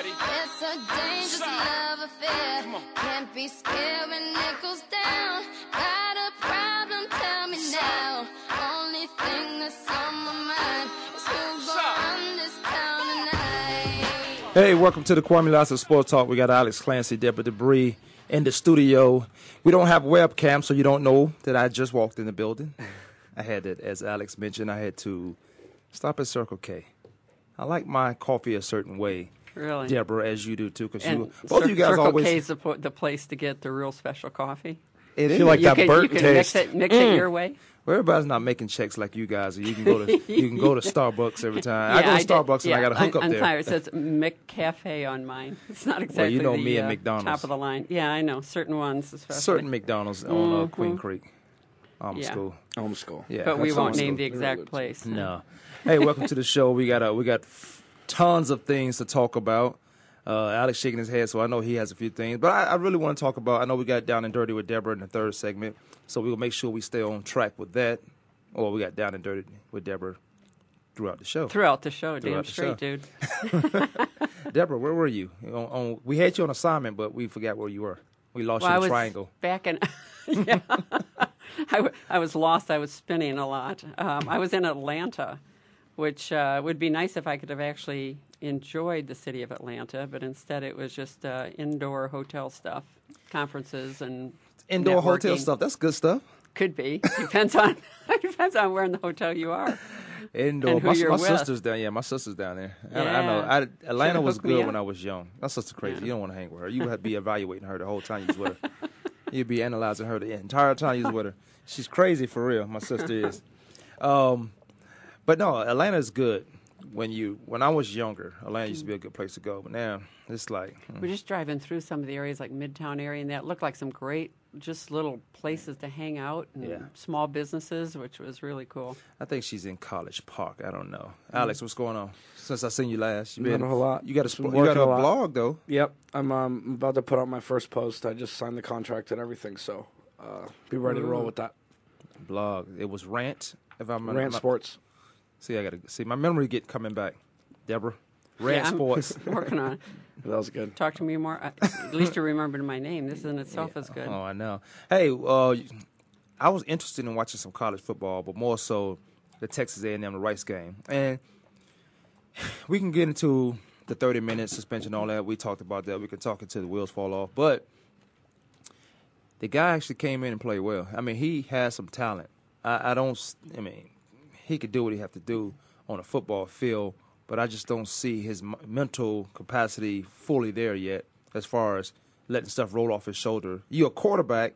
Ready. It's a dangerous Sign. love affair. Can't be scared when it goes down. Got a problem? Tell me now. Only thing that's on my mind is who's Sign. gonna this town tonight. Hey, welcome to the Kwamie Lassiter Sports Talk. We got Alex Clancy, Deborah Debris in the studio. We don't have webcam, so you don't know that I just walked in the building. I had to, as Alex mentioned, I had to stop at Circle K. I like my coffee a certain way, Really? Deborah, as you do too, because you both Cir- of you guys Circle always. K is the, po- the place to get the real special coffee. it is. You like you that can, burnt you can mix it, mix it your way. Well, everybody's not making checks like you guys. You can go to you can go to Starbucks every time. I go to did- Starbucks and I yeah, got to hook on, up on there. fire. It says McCafe on mine. It's not exactly you know the me and uh, McDonald's. top of the line. Yeah, I know certain ones, especially. Certain McDonald's on uh, Queen Creek, um, Mm-hmm. Yeah. school. Homeschool. Yeah, but we won't name the exact place. No. Hey, welcome to the show. We got uh, we got f- tons of things to talk about. Uh, Alex shaking his head, so I know he has a few things. But I, I really want to talk about. I know we got down and dirty with Deborah in the third segment, so we'll make sure we stay on track with that. Or we got down and dirty with Deborah throughout the show. Throughout the show, damn Throughout the straight, dude. Deborah, where were you? On, on, we had you on assignment, but we forgot where you were. We lost Well, you I in was triangle. back in. yeah. I, w- I was lost. I was spinning a lot. Um, I was in Atlanta, which uh, would be nice if I could have actually enjoyed the city of Atlanta, but instead it was just uh, indoor hotel stuff, conferences and Indoor hotel stuff. That's good stuff. Could be depends on depends on where in the hotel you are. Indoor. My my sister's down. Yeah, my sister's down there. I, I know. I, Atlanta was good when I was young. My sister's crazy. Yeah. You don't want to hang with her. You would be evaluating her the whole time you was with her. You'd be analyzing her the entire time you was with her. She's crazy for real. My sister is. Um, but no, Atlanta is good. When you when I was younger, Atlanta used to be a good place to go. But now it's like hmm. We're just driving through some of the areas like Midtown area, and that looked like some great, just little places to hang out and Yeah. small businesses, which was really cool. I think she's in College Park. I don't know. Alex, what's going on? Since I seen you last, you Not a whole lot. You got a sp- you got a a blog though. Yep, I'm um, about to put out my first post. I just signed the contract and everything, so uh, be ready to roll with that. Blog. It was Rant. If I'm Rant my- Sports. See, I gotta see my memory get coming back. Deborah, Rant Yeah, I'm Sports. working on it. That was good. Talk to me more. At least you remembered my name. This in itself is good. Oh, I know. Hey, uh, I was interested in watching some college football, but more so the Texas A&M the Rice game, and we can get into the 30 minute suspension, all that. We talked about that. We can talk until the wheels fall off, but the guy actually came in and played well. I mean, he has some talent. I, I don't. I mean, he could do what he have to do on a football field, but I just don't see his mental capacity fully there yet. As far as letting stuff roll off his shoulder, you're a quarterback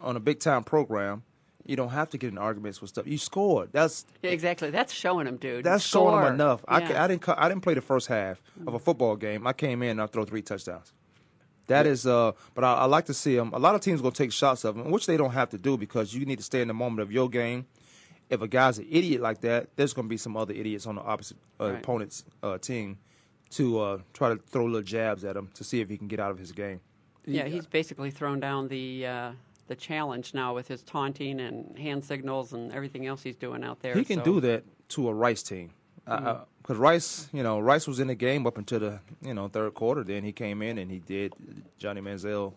on a big time program. You don't have to get in arguments with stuff. You scored. That's Yeah, exactly. That's showing him, dude. that's showing Score. him enough. I, Yeah. I didn't I didn't play the first half of a football game. I came in and I throw three touchdowns. That is, uh, but I, I like to see him. A lot of teams gonna take shots of him, which they don't have to do because you need to stay in the moment of your game. If a guy's an idiot like that, there's gonna be some other idiots on the opposite uh, Right. opponent's uh, team to uh, try to throw little jabs at him to see if he can get out of his game. Yeah, he's basically thrown down the uh, the challenge now with his taunting and hand signals and everything else he's doing out there. He can so- do that to a Rice team. Because Rice, you know, Rice was in the game up until the you know third quarter. Then he came in and he did Johnny Manziel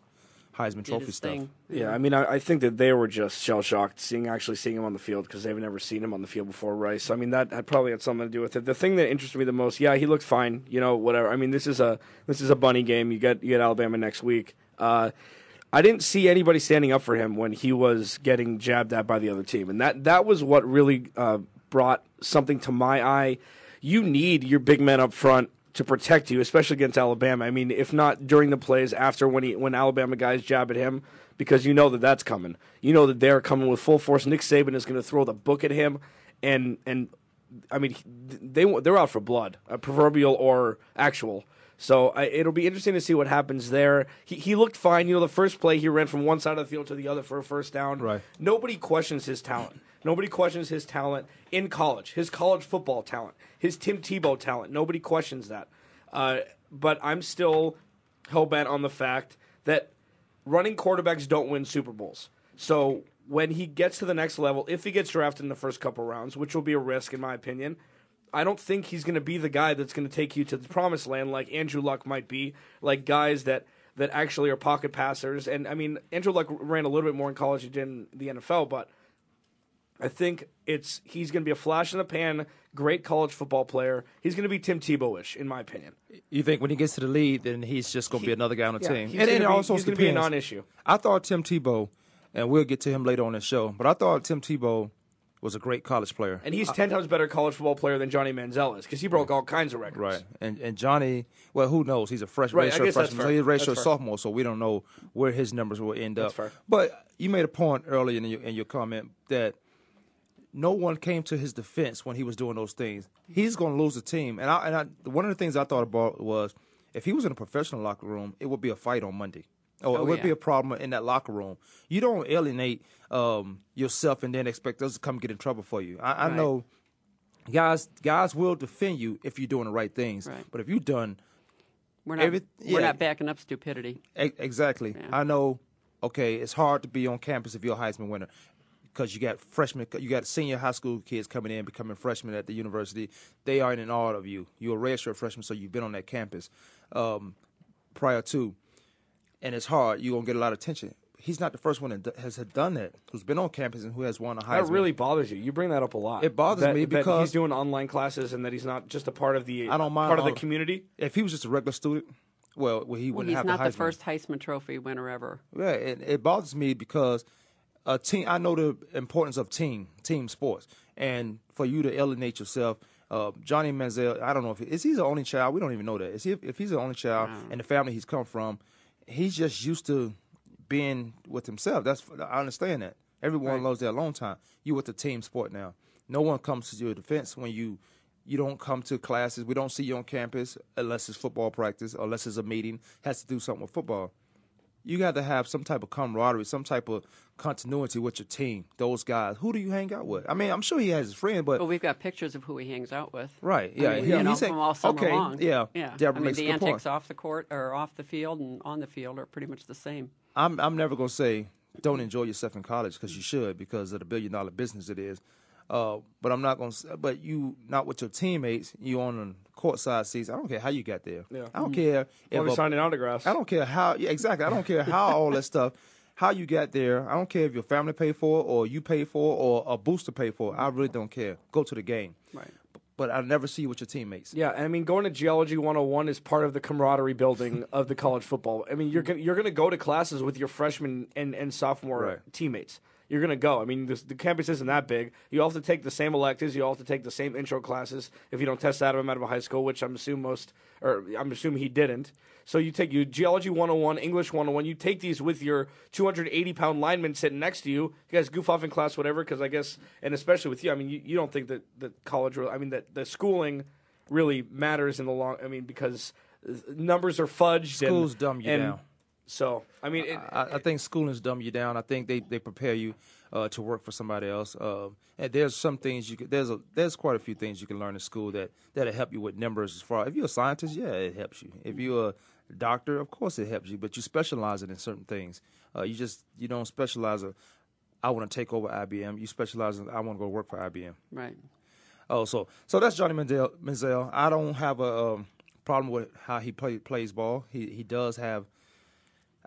Heisman Trophy stuff. thing. Yeah, I mean, I, I think that they were just shell shocked seeing actually seeing him on the field because they've never seen him on the field before, Rice. I mean, that had probably had something to do with it. The thing that interested me the most, yeah, he looked fine, you know, whatever. I mean, this is a this is a bunny game. You get you get Alabama next week. Uh, I didn't see anybody standing up for him when he was getting jabbed at by the other team, and that that was what really uh, brought something to my eye. You need your big men up front to protect you, especially against Alabama. I mean, if not during the plays after when he when Alabama guys jab at him, because you know that that's coming. You know that they're coming with full force. Nick Saban is going to throw the book at him, and and I mean they they're out for blood, uh, proverbial or actual. So I, it'll be interesting to see what happens there. He he looked fine. You know, the first play he ran from one side of the field to the other for a first down. Right. Nobody questions his talent. Nobody questions his talent in college, his college football talent, his Tim Tebow talent. Nobody questions that. Uh, but I'm still hell bent on the fact that running quarterbacks don't win Super Bowls. So when he gets to the next level, if he gets drafted in the first couple rounds, which will be a risk in my opinion, I don't think he's going to be the guy that's going to take you to the promised land like Andrew Luck might be, like guys that that actually are pocket passers. And I mean, Andrew Luck ran a little bit more in college than in the NFL, but I think it's he's going to be a flash in the pan, great college football player. He's going to be Tim Tebow-ish, in my opinion. You think when he gets to the lead, then he's just going to be another guy on the Yeah, team, he's and then it also he's gonna be a depends. non-issue. I thought Tim Tebow, and we'll get to him later on the show, but I thought Tim Tebow was a great college player. And he's ten times better college football player than Johnny Manziel is because he broke all kinds of records. Right, and and Johnny, well, who knows? He's a freshman, Right, I redshirt guess that's freshman, fair. so he's a redshirt sophomore, so we don't know where his numbers will end That's up. fair. But you made a point earlier in your in your comment that no one came to his defense when he was doing those things. He's going to lose the team, and I and I, one of the things I thought about was if he was in a professional locker room, it would be a fight on Monday. Or Oh, it would be a problem in that locker room. You don't alienate um, yourself and then expect us to come get in trouble for you. I, I Right. know guys guys will defend you if you're doing the right things. Right. But if you've done We're not, Every- we're yeah. not backing up stupidity. e- exactly, Yeah. I know. Okay, it's hard to be on campus if you're a Heisman winner because you got freshmen, you got senior high school kids coming in, becoming freshmen at the university. They are in awe of you. You're a redshirt freshman, so you've been on that campus um, prior to, and it's hard. You're gonna get a lot of attention. He's not the first one that has done that, who's been on campus and who has won a Heisman. That really bothers you. You bring that up a lot. It bothers That- me that because- he's doing online classes and that he's not just a part of the I don't mind part of the all- community. if he was just a regular student, well, well he wouldn't he's have not the the first Heisman Trophy winner ever. Yeah, it, it bothers me because a team. I know the importance of team, team sports, and for you to alienate yourself. Uh, Johnny Manziel, I don't know if he, is he the only child. We don't even know that. Is he? If he's the only child and the family he's come from, he's just used to being with himself. That's I understand that. Everyone Right. loves their alone time. You with the team sport now. No one comes to your defense when you you don't come to classes. We don't see you on campus unless it's football practice, unless it's a meeting has to do something with football you got to have some type of camaraderie, some type of continuity with your team. Those guys. Who do you hang out with? I mean, I'm sure he has his friends, but But we've got pictures of who he hangs out with. right, yeah, I mean, he, you know, said- from all summer okay, long. yeah, yeah. Deborah I mean, the a good point. antics off the court or off the field and on the field are pretty much the same. I'm I'm never gonna say don't enjoy yourself in college because you should because of the billion dollar business it is. Uh, but I'm not gonna. But you not with your teammates. You on the courtside seats. I don't care how you got there. Yeah. I don't care if a- signing autographs. I don't care how. Yeah, exactly. I don't care how all that stuff. How you got there. I don't care if your family paid for it or you paid for it or a booster paid for it. I really don't care. Go to the game. Right. But I never see you with your teammates. Yeah, I mean, going to Geology 101 is part of the camaraderie building of the college football. I mean, you're gonna, you're going to go to classes with your freshman and, and sophomore Right. teammates. You're going to go. I mean, this, the campus isn't that big. You all have to take the same electives. You all have to take the same intro classes if you don't test out of them out of high school, which I'm assuming most, or I'm assuming he didn't. So you take you Geology 101, English 101. You take these with your 280 pound lineman sitting next to you. You guys goof off in class, whatever. Because I guess, and especially with you, I mean, you, you don't think that that college, really, I mean, that the schooling really matters in the long. I mean, because uh, numbers are fudged. and- Schools dumb you and down. So I mean, it, I, I think schooling's dumb you down. I think they, they prepare you uh, to work for somebody else. Uh, and there's some things you could, there's a there's quite a few things you can learn in school that that'll help you with numbers. As far if you're a scientist, yeah, it helps you. If you're a doctor, of course it helps you. But you specialize in certain things. Uh, you just you don't specialize. A, I want to take over IBM. You specialize in I want to go work for IBM. Right. Oh, so so that's Johnny Manziel. Manziel. I don't have a um, problem with how he play, plays ball. He he does have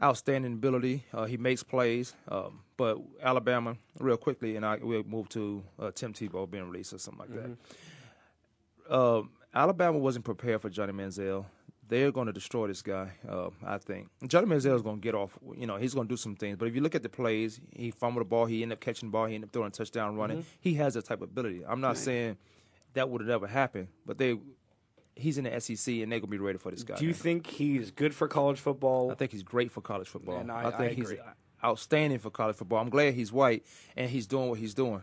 outstanding ability. Uh, he makes plays. Um, but Alabama, real quickly, and I we'll move to uh, Tim Tebow being released or something like that. Um, Alabama wasn't prepared for Johnny Manziel. They're going to destroy this guy, uh, I think. Johnny Manziel is going to get off. You know, he's going to do some things. But if you look at the plays, he fumbled the ball. He ended up catching the ball. He ended up throwing a touchdown running. He has that type of ability. I'm not saying that would have ever happened, but they, he's in the SEC and they're going to be ready for this guy. do you man. think he's good for college football? I think he's great for college football. And I- I think he's. outstanding for college football. I'm glad he's white and he's doing what he's doing.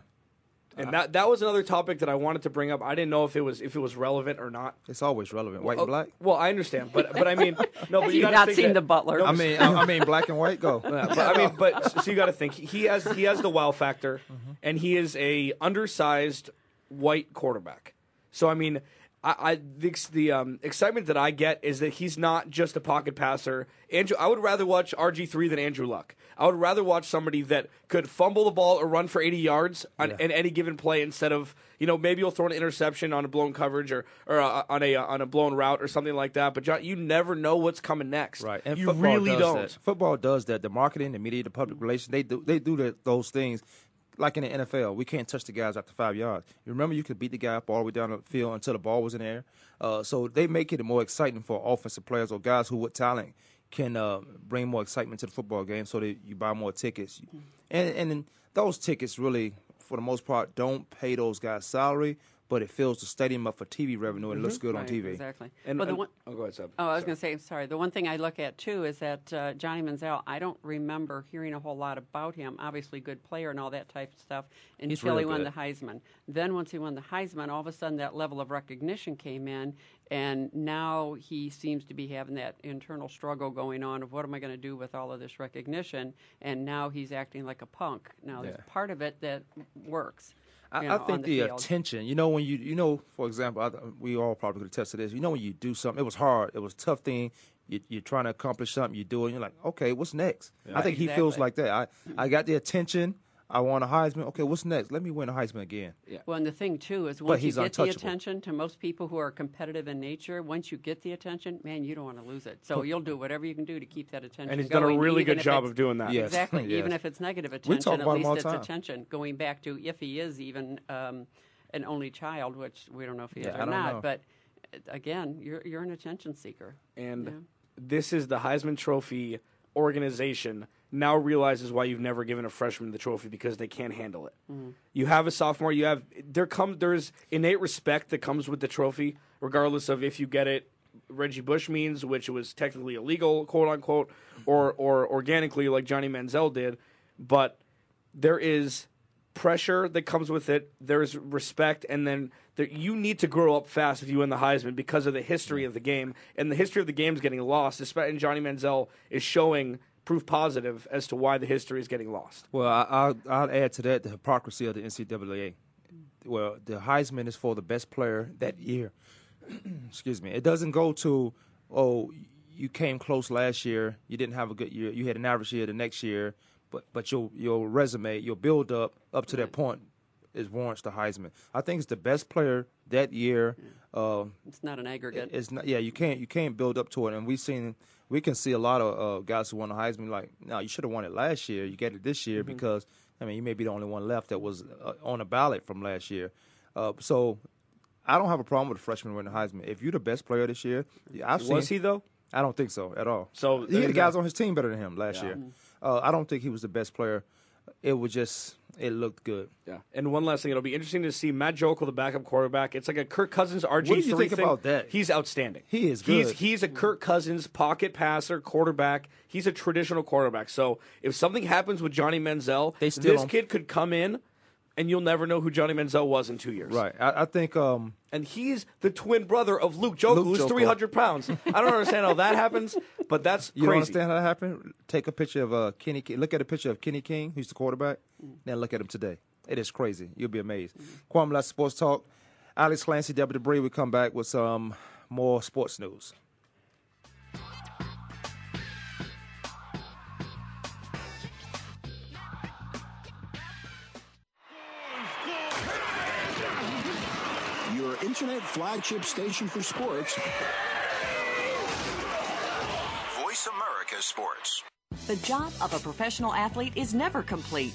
And that that was another topic that I wanted to bring up. I didn't know if it was if it was relevant or not. It's always relevant, white Oh, and black. Well, I understand, but but I mean, no, but Have you you gotta not seen that- The Butler? No, I mean, I, I mean, black and white. Go. Yeah, but I mean, but so you got to think he has he has the wow factor, mm-hmm. and he is a undersized white quarterback. So I mean, I, I the, the um, excitement that I get is that he's not just a pocket passer. Andrew, I would rather watch RG three than Andrew Luck. I would rather watch somebody that could fumble the ball or run for eighty yards on, Yeah. in any given play instead of you know maybe you'll throw an interception on a blown coverage or or uh, on a uh, on a blown route or something like that. But John, you never know what's coming next. Right, and you really don't. That. Football does that. The marketing, the media, the public relations, they do they do that, those things. Like in the NFL, we can't touch the guys after five yards. You remember, you could beat the guy up all the way down the field until the ball was in the air. Uh, so they make it more exciting for offensive players or guys who with talent can uh, bring more excitement to the football game. So that you buy more tickets, and and then those tickets really, for the most part, don't pay those guys salary, but it fills the stadium up for TV revenue and it looks good on TV. Exactly. And, the and- one, oh, go ahead, Seb. Oh, I was going to say, sorry. The one thing I look at too is that uh, Johnny Manziel. I don't remember hearing a whole lot about him. Obviously, good player and all that type of stuff until real he won good. the Heisman. Then once he won the Heisman, all of a sudden that level of recognition came in, and now he seems to be having that internal struggle going on of what am I going to do with all of this recognition? And now he's acting like a punk. Now there's part of it that works. I, you I know, on think the, the, attention. You know, when you you know, for example, I, we all probably could attest to this. You know, when you do something, it was hard. It was a tough thing. You, you're trying to accomplish something. You do it. And you're like, okay, what's next? I think he feels like that. I I got the attention. I won a Heisman. Okay, what's next? Let me win a Heisman again. Well, and the thing too is once you get the attention to most people who are competitive in nature, once you get the attention, man, you don't want to lose it. So you'll do whatever you can do to keep that attention. And he's done a really good job of doing that. Yes. Exactly. Yes. Even if it's negative We talk attention, about at least all it's time. attention. Going back to if he is even um, an only child, which we don't know if he is Yeah, I or don't not, know. but uh, again, you're you're an attention seeker. And Yeah. this is the Heisman Trophy organization now realizes why you've never given a freshman the trophy because they can't handle it. Mm-hmm. You have a sophomore, you have there comes there's innate respect that comes with the trophy, regardless of if you get it Reggie Bush means, which was technically illegal, quote unquote, or or organically like Johnny Manziel did, but there is pressure that comes with it. There's respect, and then there, you need to grow up fast if you win the Heisman because of the history of the game, and the history of the game is getting lost. Espe- And Johnny Manziel is showing proof positive as to why the history is getting lost. Well, I, I'll, I'll add to that the hypocrisy of the NCAA. Well, the Heisman is for the best player that year. Excuse me. It doesn't go to, oh, you came close last year. You didn't have a good year. You had an average year the next year, but but your your resume, your build up up to that point, is warrants the Heisman. I think it's the best player that year. Uh, It's not an aggregate. it's not. Yeah, you can't you can't build up to it, and we've seen we can see a lot of uh, guys who won the Heisman like, no, you should have won it last year. You get it this year because I mean you may be the only one left that was uh, on a ballot from last year. Uh, so I don't have a problem with a freshman winning the Heisman. If you're the best player this year, I've seen. Was he though? I don't think so at all. So, he had guys on his team better than him last year. Uh, I don't think he was the best player. It was just it looked good. Yeah. And one last thing, it'll be interesting to see Matt Joeckel, the backup quarterback. It's like a Kirk Cousins RG. What do you think about that? He's outstanding. He is He's good. he's a Kirk Cousins pocket passer, quarterback. He's a traditional quarterback. So if something happens with Johnny Manziel, this don't- kid could come in, and you'll never know who Johnny Manziel was in two years. Right. I, I think. Um, And he's the twin brother of Luke Luke who's Joeckel. 300 pounds. I don't understand how that happens, but that's You don't crazy. understand how that happened? Take a picture of uh, Kenny. King. Look at a picture of Kenny King, who's the quarterback. Now look at him today. It is crazy. You'll be amazed. Kwamie Last Sports Talk. Alex Clancy, Deborah Debris. We come back with some more sports news. Internet flagship station for sports. Voice America Sports. The job of a professional athlete is never complete.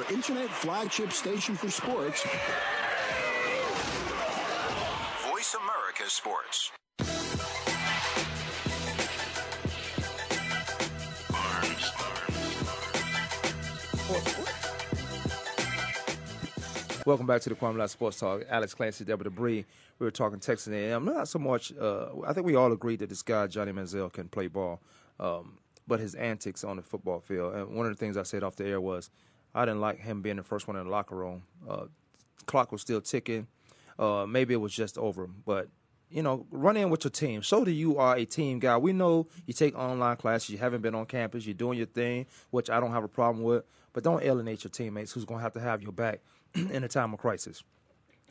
internet flagship station for sports. Voice America Sports. Welcome back to the Kwamie Lassiter Sports Talk. Alex Clancy, Deborah Debris. We were talking Texas A&M. Not so much. Uh, I think we all agreed that this guy Johnny Manziel can play ball, um, but his antics on the football field. And one of the things I said off the air was, I didn't like him being the first one in the locker room. Uh, clock was still ticking. Uh, maybe it was just over, but you know, run in with your team. Show that you are a team guy. We know you take online classes. You haven't been on campus. You're doing your thing, which I don't have a problem with. But don't alienate your teammates, who's going to have to have your back in a time of crisis.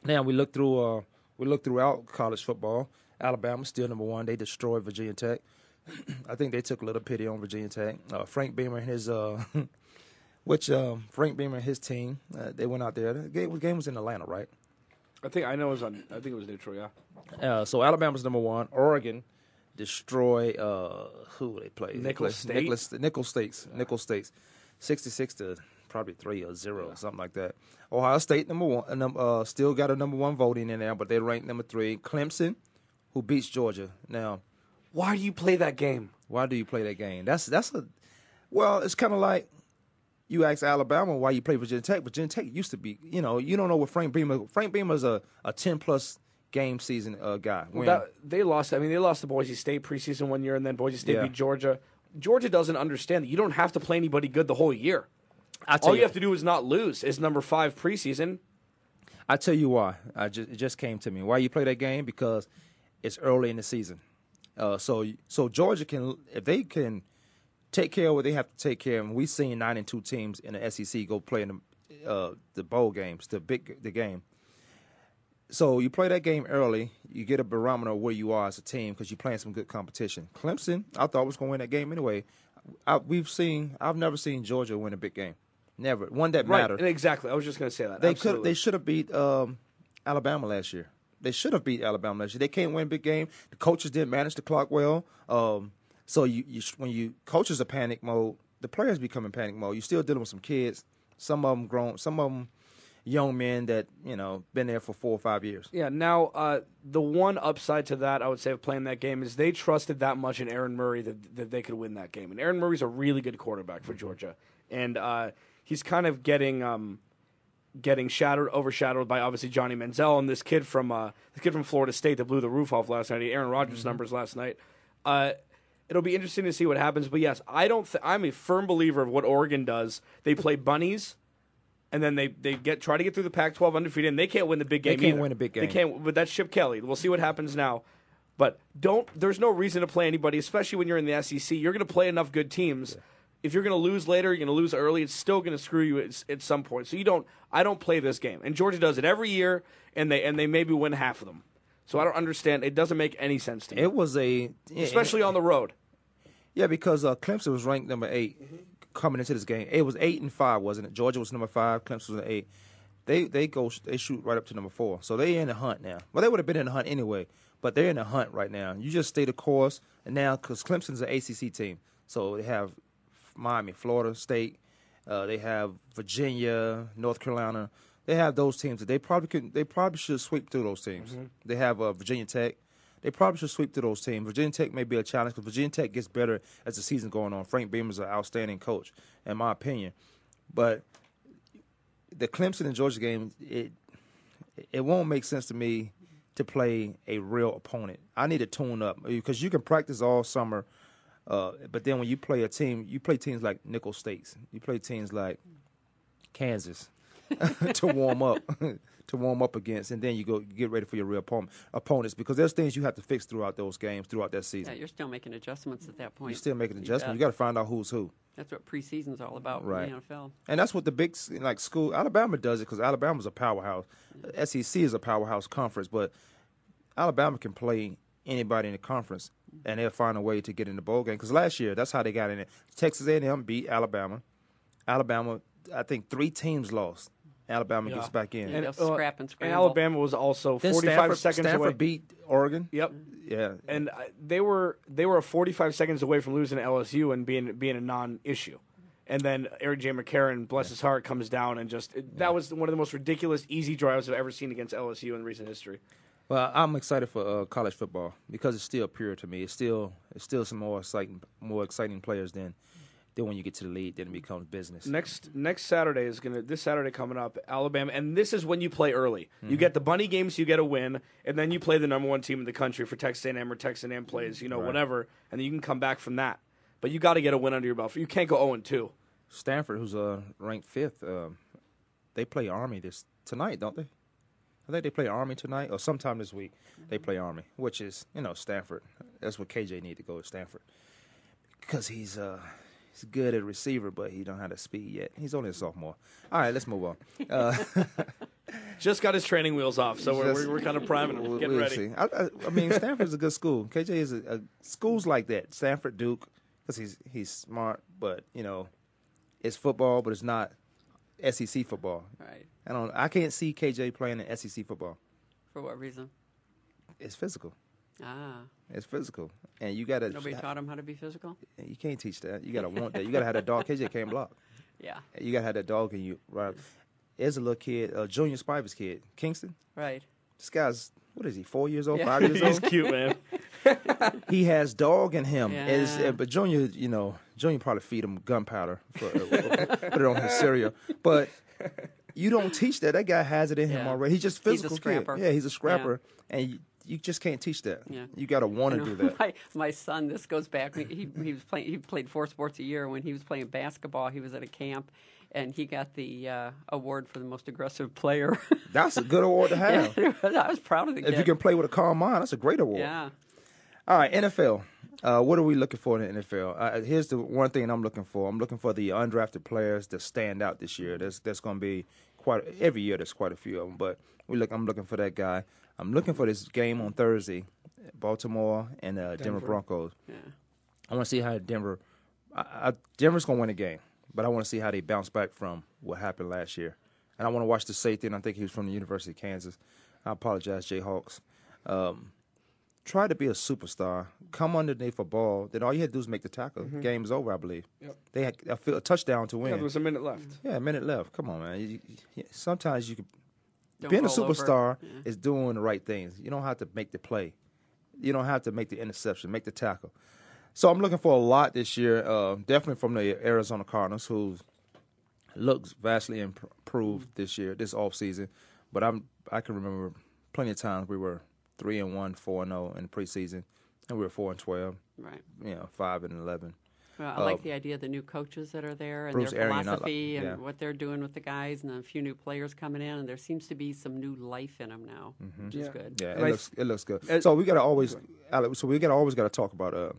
Now we look through. Uh, we look throughout college football. Alabama still number one. They destroyed Virginia Tech. I think they took a little pity on Virginia Tech. Uh, Frank Beamer and his, uh, which um, Frank Beamer and his team, uh, they went out there. The game, the game was in Atlanta, right? I think I know it was on. I think it was neutral. Yeah. Uh, so Alabama's number one. Oregon destroy uh, who they play. Nicholls State? Nicholas Nicholls States. Nicholls States. Sixty six to probably three or zero, or something like that. Ohio State number one. Uh, uh, still got a number one voting in there, but they ranked number three. Clemson, who beats Georgia. Now, Why do you play that game? why do you play that game? That's that's a well, it's kind of like you ask Alabama why you play Virginia Tech. Virginia Tech used to be, you know, you don't know what Frank Beamer. Frank Beamer's a a ten plus game season uh, guy. When- That, they lost. I mean, they lost to Boise State preseason one year, and then Boise State Yeah. beat Georgia. Georgia doesn't understand that you don't have to play anybody good the whole year. I tell All you have to do is not lose. Is number five preseason. I tell you why. I just it just came to me. Why you play that game? Because it's early in the season. Uh, so so Georgia can if they can take care of what they have to take care of. And we've seen nine and two teams in the SEC go play in the uh, the bowl games, the big the game. So you play that game early, you get a barometer of where you are as a team because you're playing some good competition. Clemson, I thought was going to win that game anyway. I, we've seen, I've never seen Georgia win a big game, never one that Right. mattered. Exactly. I was just going to say that. They could. They should have beat um, Alabama last year. They should have beat Alabama last year. They can't win a big game. The coaches didn't manage the clock well. Um, so you, you when you coaches are panic mode, the players become in panic mode. You're still dealing with some kids. Some of them grown. Some of them young men that you know been there for four or five years. Yeah. Now, uh, the one upside to that, I would say, of playing that game is they trusted that much in Aaron Murray that, that they could win that game. And Aaron Murray's a really good quarterback for Georgia, and uh, he's kind of getting um, getting shadowed, overshadowed by obviously Johnny Manziel and this kid from uh, the kid from Florida State that blew the roof off last night. Aaron Rodgers' numbers last night. Uh, it'll be interesting to see what happens. But yes, I don't. Th- I'm a firm believer of what Oregon does. They play bunnies and then they, they get try to get through the Pac-12 undefeated, and they can't win the big game. They can't either. win a big game. They can't. But that's Chip Kelly. We'll see what happens now. But don't. There's no reason to play anybody, especially when you're in the SEC. You're going to play enough good teams. If you're going to lose later, you're going to lose early. It's still going to screw you at, at some point. So you don't. I don't play this game, and Georgia does it every year, and they and they maybe win half of them. So I don't understand. It doesn't make any sense to me, It was a especially on the road. Yeah, because uh, Clemson was ranked number 8 coming into this game. It was eight and five, wasn't it? Georgia was number five. Clemson was eight. They they go they shoot right up to number four, so they in the hunt now. Well, they would have been in the hunt anyway, but they're in the hunt right now. You just stay the course, and now because Clemson's an ACC team, so they have Miami, Florida State, uh, they have Virginia, North Carolina. They have those teams that they probably could. They probably should sweep through those teams. They have uh, Virginia Tech. They probably should sweep through those teams. Virginia Tech may be a challenge because Virginia Tech gets better as the season going on. Frank Beamer's an outstanding coach, in my opinion. But the Clemson and Georgia game, it it won't make sense to me to play a real opponent. I need to tune up because you can practice all summer, uh, but then when you play a team, you play teams like Nicholls States, you play teams like Kansas to warm up, to warm up against, and then you go get ready for your real opponent, opponents because there's things you have to fix throughout those games, throughout that season. Yeah, you're still making adjustments at that point. You're still making adjustments. You got to find out who's who. That's what preseason's all about Right. in the NFL. And that's what the big like school Alabama does it because Alabama's a powerhouse. SEC is a powerhouse conference, but Alabama can play anybody in the conference, and they'll find a way to get in the bowl game. Because last year, that's how they got in it. Texas A&M beat Alabama. Alabama, I think three teams lost. Alabama Yeah. gets back in. And- they'll uh, scrap and And scramble. Alabama was also Then 45 Stanford, seconds Stanford away. beat Oregon. Yep. Yeah, And uh, they were they were 45 seconds away from losing to LSU and being being a non-issue. And then AJ McCarron, bless his heart, comes down and just it- that was one of the most ridiculous easy drives I've ever seen against LSU in recent history. Well, I'm excited for uh, college football because it's still pure to me. It's still it's still some more exciting more exciting players than than when you get to the league. Then it becomes business. Next next Saturday is gonna this Saturday coming up Alabama, and this is when you play early. You get the bunny games, you get a win, and then you play the number one team in the country for Texas A&M or Texas A&M plays, you know, Right. whatever, and then you can come back from that. But you got to get a win under your belt. You can't go 0 and 2. Stanford, who's uh, ranked fifth, um, they play Army this tonight, don't they? I think they play Army tonight or sometime this week. They play Army, which is you know Stanford. That's what KJ need to go to Stanford because he's uh, he's good at receiver, but he don't have the speed yet. He's only a sophomore. All right, let's move on. Uh, Just got his training wheels off, so we're, Just- we're, we're kind of priming him, we'll- getting we'll ready. see. I, I, I mean, Stanford's a good school. KJ is a, a schools like that. Stanford, Duke, because he's he's smart, but you know, it's football, but it's not SEC football. Right. I don't. I can't see KJ playing in SEC football. For what reason? It's physical. Ah. It's physical, and you gotta. Nobody taught him how to be physical? You can't teach that. You gotta want that. You gotta have that dog. KJ can't block. Yeah. You gotta have that dog in you. Right. There's a little kid, uh, Junior Spivey's kid, Kingston. Right. This guy's what is he? Four years old? Yeah. Five years old? He's cute, man. he has dog in him. It's- Yeah. uh, but Junior, you know, Junior probably feed him gunpowder, for, uh, put it on his cereal. But you don't teach that. That guy has it in him Yeah. already. He's just physical He's a physical kid. scrapper. Yeah, he's a Yeah. scrapper, and you, just can't teach that. Yeah. You got to want to do that. My, my son, this goes back. He, he was playing. He played four sports a year. When he was playing basketball, he was at a camp, and he got the uh, award for the most aggressive player. That's a good award to have. I was proud of the if kid. you can play with a calm mind, that's a great award. Yeah. All right, NFL. Uh, what are we looking for in the NFL? Uh, here's the one thing I'm looking for. I'm looking for the undrafted players to stand out this year. There's there's going to be quite every year. There's quite a few of them, but we look. I'm looking for that guy. I'm looking for this game on Thursday, Baltimore and uh, Denver. Denver. Broncos. Yeah. I want to see how Denver. I, I, Denver's going to win the game, but I want to see how they bounce back from what happened last year. And I want to watch the safety. And I think he was from the University of Kansas. I apologize, Jayhawks. Um, try to be a superstar. Come underneath a ball. Then all you had to do is make the tackle. Game's over, I believe. Yep. They had a, a touchdown to Yeah, win. there was a minute left. Yeah, a minute left. Come on, man. You, you, sometimes you can. Don't being a superstar Yeah. is doing the right things. You don't have to make the play. You don't have to make the interception, make the tackle. So I'm looking for a lot this year. Uh, definitely from the Arizona Cardinals, who looks vastly improved this year, this off season. But I'm I can remember plenty of times we were three and one, four and zero in the preseason, and we were four and twelve. Right. You know, five and eleven. Well, I like Uh, the idea of the new coaches that are there and Bruce their Arians, I like- philosophy and yeah. what they're doing with the guys, and a few new players coming in, and there seems to be some new life in them now, which is good. Mm-hmm. Yeah, it And looks it looks good. So we gotta always, Alex. So we gotta always gotta talk about uh,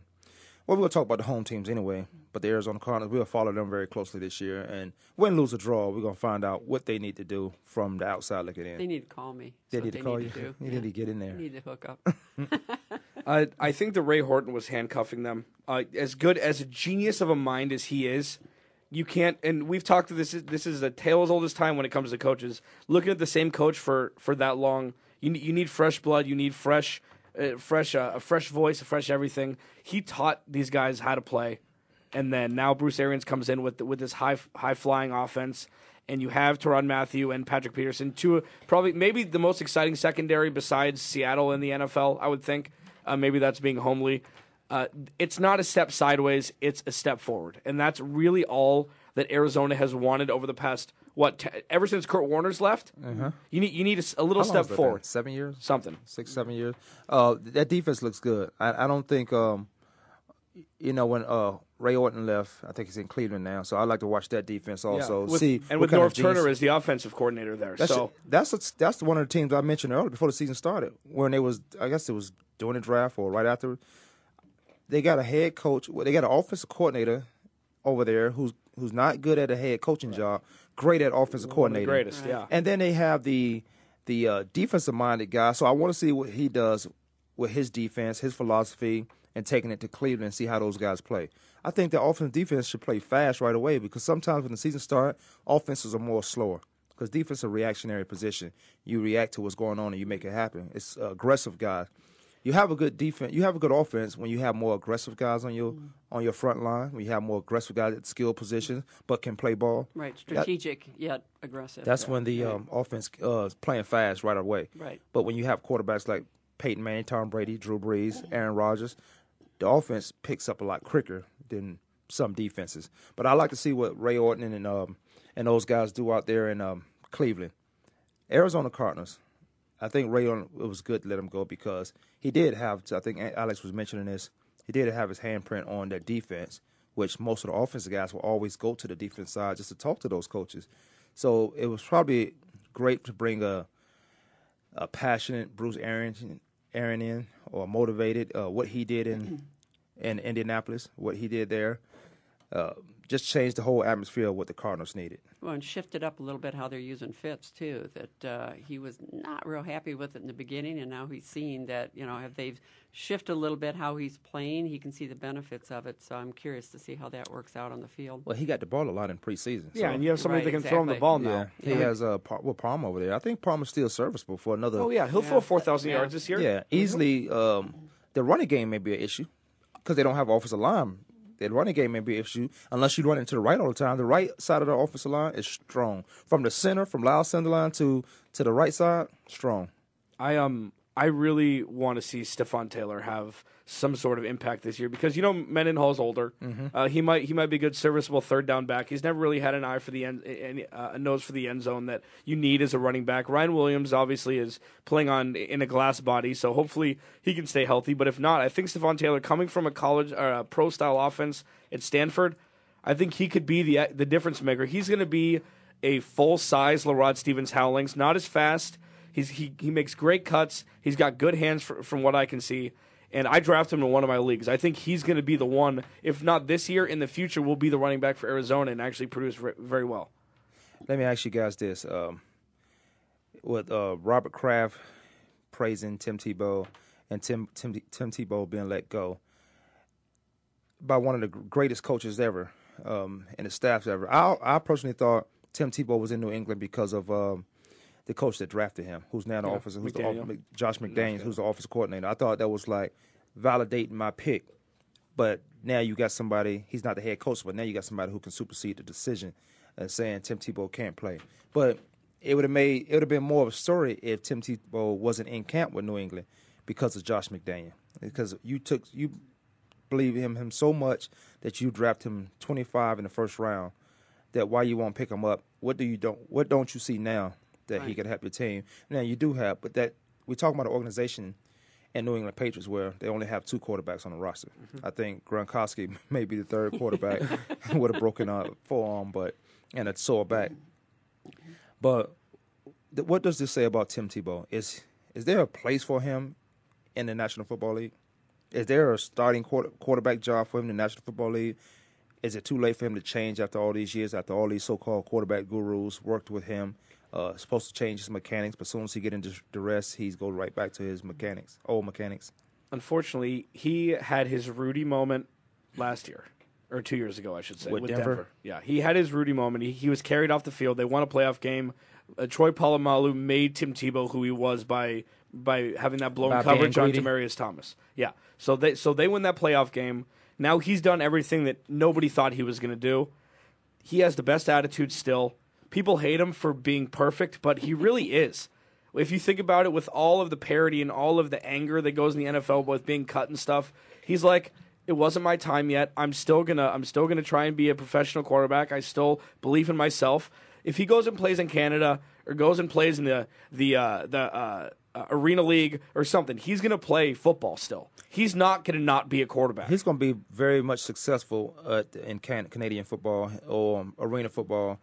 well, we're gonna talk about the home teams anyway. But the Arizona Cardinals, we'll follow them very closely this year, and win, lose, or draw, we're gonna find out what they need to do from the outside looking in. They need to call me. They need what to call need you. To do. You Yeah. need to get in there. They need to hook up. I I think the Ray Horton was handcuffing them. Uh, as good as a genius of a mind as he is, you can't. And we've talked to this. This is a tale as old as time when it comes to coaches. Looking at the same coach for for that long, you ne- you need fresh blood. You need fresh, fresh uh, a fresh voice, a fresh everything. He taught these guys how to play, and then now Bruce Arians comes in with with this high high flying offense. And you have Tyrann Mathieu and Patrick Peterson, two probably maybe the most exciting secondary besides Seattle in the NFL. I would think. Uh, maybe that's being homely. Uh, it's not a step sideways; it's a step forward, and that's really all that Arizona has wanted over the past what t- ever since Kurt Warner's left. You need you need a, a little Uh-huh. Step has that been? forward, Seven years. something. six, seven years. Uh, that defense looks good. I, I don't think, um, you know, when uh, Ray Horton left. I think he's in Cleveland now, so I'd like to watch that defense also. With- see and with Norv Turner as the offensive coordinator there. That's so that's a, that's one of the teams I mentioned earlier before the season started. When they was, I guess it was during the draft or right after. They got a head coach. Well, they got an offensive coordinator over there who's who's not good at a head coaching job, great at offensive One of the coordinator. greatest, Right. yeah. And then they have the the uh, defensive minded guy. So I want to see what he does with his defense, his philosophy, and taking it to Cleveland and see how those guys play. I think the offense and defense should play fast right away because sometimes when the season starts, offenses are more slower. Because defense is a reactionary position. You react to what's going on and you make it happen. It's uh, aggressive guys. You have a good defense. You have a good offense when you have more aggressive guys on your on your front line. When you have more aggressive guys at skill positions but can play ball. Right, That- strategic yet aggressive. that's when the um, offense uh, is playing fast right away. Right. But when you have quarterbacks like Peyton Manning, Tom Brady, Drew Brees, Aaron Rodgers, the offense picks up a lot quicker than some defenses. But I like to see what Ray Horton and um, and those guys do out there in um, Cleveland. Arizona Cardinals. I think Rayon it was good to let him go because he did have. I think Alex was mentioning this. He did have his handprint on that defense, which most of the offensive guys will always go to the defense side just to talk to those coaches. So it was probably great to bring a a passionate Bruce Aaron Aaron in or motivated uh, what he did in in Indianapolis, what he did there. Uh, just changed the whole atmosphere of what the Cardinals needed. Well, and shifted up a little bit how they're using Fitz too. That uh, he was not real happy with it in the beginning, and now he's seeing that you know if they've shifted a little bit how he's playing, he can see the benefits of it. So I'm curious to see how that works out on the field. Well, he got the ball a lot in preseason. Yeah, and you have somebody that can throw him the ball now. Yeah, he has uh, Par- well, Palmer over there. I think Palmer's still serviceable for another. Oh, yeah, he'll throw 4,000 Yeah. yards this year. Yeah, easily. Um, the running game may be an issue because they don't have offensive line. The running game may be an issue unless you run into the right all the time. The right side of the offensive line is strong. From the center, from Lyle Sendlein to to the right side, strong. I um I really want to see Stepfan Taylor have some sort of impact this year because you know Mendenhall's older. Mhm. Uh, he might he might be a good serviceable third down back. He's never really had an eye for the end, uh, a nose for the end zone that you need as a running back. Ryan Williams obviously is playing on in a glass body, so hopefully he can stay healthy. But if not, I think Stepfan Taylor coming from a college or a pro style offense at Stanford, I think he could be the the difference maker. He's going to be a full size LaRod Stephens Howlings, not as fast. He's he he makes great cuts. He's got good hands fr- from what I can see. And I draft him in one of my leagues. I think he's going to be the one, if not this year, in the future, will be the running back for Arizona and actually produce very well. Let me ask you guys this: um, with uh, Robert Kraft praising Tim Tebow and Tim Tim Tim Tebow being let go by one of the greatest coaches ever um, and the staffs ever. I I personally thought Tim Tebow was in New England because of um, the coach that drafted him, who's now the Yeah, officer, who's McDaniel. the Josh McDaniels, who's the office coordinator. I thought that was like validating my pick. But now you got somebody. He's not the head coach, but now you got somebody who can supersede the decision and saying Tim Tebow can't play. But it would have made it would have been more of a story if Tim Tebow wasn't in camp with New England because of Josh McDaniel. Because you took you believe in him so much that you draft him 25 in the first round. That why you won't pick him up? What do you don't? What don't you see now that he could help your team? Now you do have, but that we're talking about an organization in New England Patriots where they only have two quarterbacks on the roster. I think Gronkowski may be the third quarterback with a broken uh, forearm, but and a sore back. But th- what does this say about Tim Tebow? Is is there a place for him in the National Football League? Is there a starting quarter, quarterback job for him in the National Football League? Is it too late for him to change after all these years? After all these so-called quarterback gurus worked with him, uh, supposed to change his mechanics, but as soon as he get into duress, he's go right back to his mechanics, old mechanics. Unfortunately, he had his Rudy moment last year, or two years ago, I should say, With with, Denver? Denver. Yeah, he had his Rudy moment. He, he was carried off the field. They won a playoff game. Uh, Troy Polamalu made Tim Tebow who he was by by having that blown By coverage on? Demaryius Thomas. Yeah, so they so they win that playoff game. Now he's done everything that nobody thought he was going to do. He has the best attitude still. People hate him for being perfect, but he really is. If you think about it, with all of the parody and all of the anger that goes in the NFL with being cut and stuff, he's like, "It wasn't my time yet. I'm still gonna, I'm still gonna try and be a professional quarterback. I still believe in myself." If he goes and plays in Canada or goes and plays in the the uh, the uh, uh, arena league or something. He's to play football still. He's not to not be a quarterback. He's to be very much successful in can- Canadian football or um, arena football.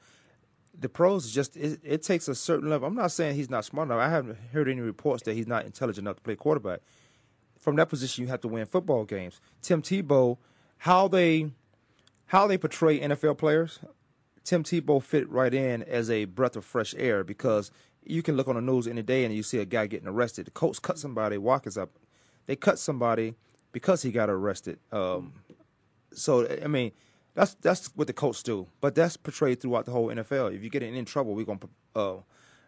The pros just it, it takes a certain level. I'm not saying he's not smart enough. I haven't heard any reports that he's not intelligent enough to play quarterback. From that position, you have to win football games. Tim Tebow, how they how they portray NFL players, Tim Tebow fit right in as a breath of fresh air because you can look on the news any day and you see a guy getting arrested. The coach cut somebody, Walker's up. They cut somebody because he got arrested. Um, so I mean, that's that's what the coach do. But that's portrayed throughout the whole NFL. If you get in trouble, we're gonna uh,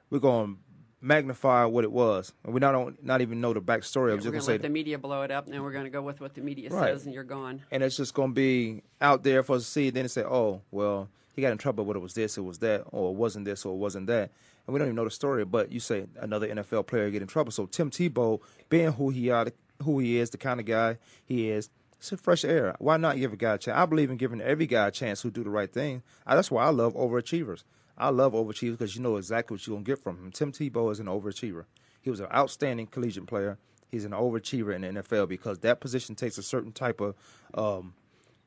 we're gonna magnify what it was, and we not don't not even know the backstory. we're I'm just going gonna to say let the media blow it up, and then we're going to go with what the media Right. says, and you're gone. and it's just going to be out there for us to see. Then say, "Oh, well, he got in trouble, but it was this, it was that, or it wasn't this, or it wasn't that," and we don't even know the story. But you say another NFL player get in trouble. So Tim Tebow, being who he are, who he is, the kind of guy he is, it's a fresh air. Why not give a guy a chance? I believe in giving every guy a chance who do the right thing. I, that's why I love overachievers. I love overachievers because you know exactly what you're gonna get from him. Tim Tebow is an overachiever. He was an outstanding collegiate player. He's an overachiever in the NFL because that position takes a certain type of um,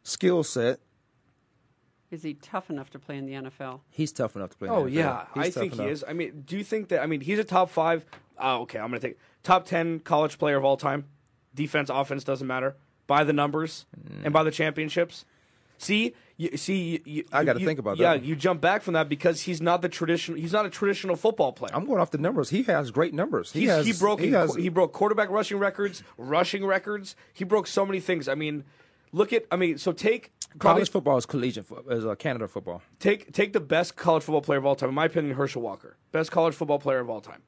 skill set. Is he tough enough to play in the NFL? He's tough enough to play. in Oh the NFL. yeah, He's I tough think he is. I mean, do you think that? I mean, he's a top five. Oh, okay, I'm gonna take top ten college player of all time. Defense, offense doesn't matter. By the numbers and by the championships. See, you, see, you, I gotta think about yeah, that Yeah, you jump back from that because he's not the traditional. He's not a traditional football player. I'm going off the numbers. He has great numbers. He He's, has. he broke He has. he broke quarterback rushing records, rushing records. He broke so many things. I mean, look at. I mean, so take college football is collegiate. Is uh, Canada football. take take the best college football player of all time. In my opinion, Herschel Walker, best college football player of all time.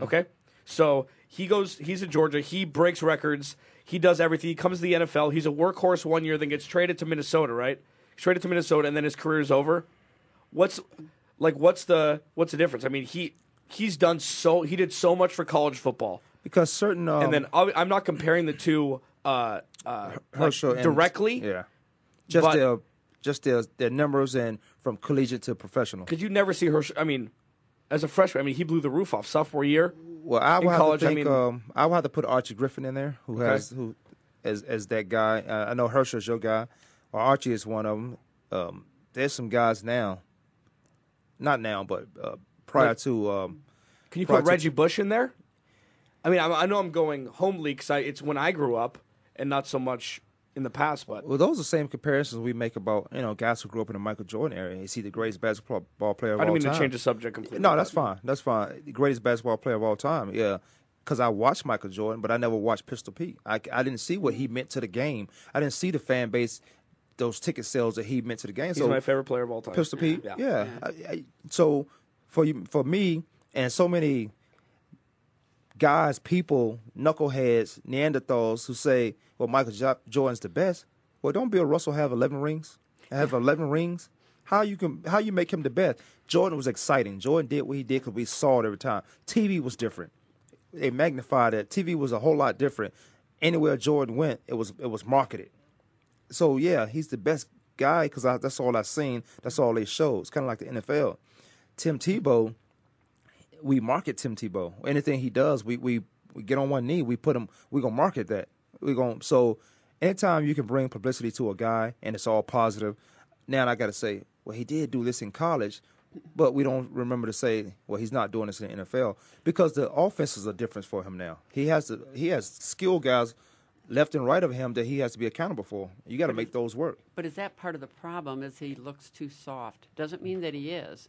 Okay, so he goes. He's in Georgia. He breaks records. He does everything. He comes to the NFL. He's a workhorse one year, then gets traded to Minnesota. Right, He's traded to Minnesota, and then his career is over. What's like? What's the what's the difference? I mean, he he's done so. He did so much for college football, Because certain. Um, and then I'll- I'm not comparing the two uh, uh, like, Herschel and- directly. Yeah. Just their just their their numbers and from collegiate to professional. Because you never see Herschel. I mean, as a freshman, I mean, he blew the roof off sophomore year. Well, I would have college, I to think. mean- um, I would have to put Archie Griffin in there, who Okay. has who, as as that guy. Uh, I know Herschel's your guy, or Archie is one of them. Um, there's some guys now, not now, but uh, prior Like- to. Um, Can you put to- Reggie Bush in there? I mean, I, I know I'm going home league because it's when I grew up and not so much in the past. But Well, those are the same comparisons we make about you know guys who grew up in the Michael Jordan area. Is he the greatest basketball player of I didn't mean time? to change the subject completely. No, that's fine. That's fine. The greatest basketball player of all time. Yeah, because I watched Michael Jordan, but I never watched Pistol Pete. I, I didn't see what he meant to the game. I didn't see the fan base, those ticket sales that he meant to the game. He's so my favorite player of all time. Pistol Pete. Yeah. Yeah. I, I, so for you, for me, and so many guys, people, knuckleheads, Neanderthals who say, "Well, Michael jo- Jordan's the best." Well, don't Bill Russell have eleven rings? Have eleven rings? How you can how you make him the best? Jordan was exciting. Jordan did what he did because we saw it every time. TV was different. They magnified it. TV was a whole lot different. Anywhere Jordan went, it was it was marketed. So yeah, he's the best guy because that's all I've seen. That's all they show. It's kind of like the NFL. Tim Tebow, we market Tim Tebow. Anything he does, we we, we get on one knee. We put him. We gonna market that. We gonna so anytime you can bring publicity to a guy and it's all positive. Now I got to say, well, he did do this in college, but we don't remember to say, well, he's not doing this in the NFL because the offense is a difference for him now. He has to. He has skill guys left and right of him that he has to be accountable for. You got to make those work. But is that part of the problem? Is he looks too soft? Doesn't mean that he is.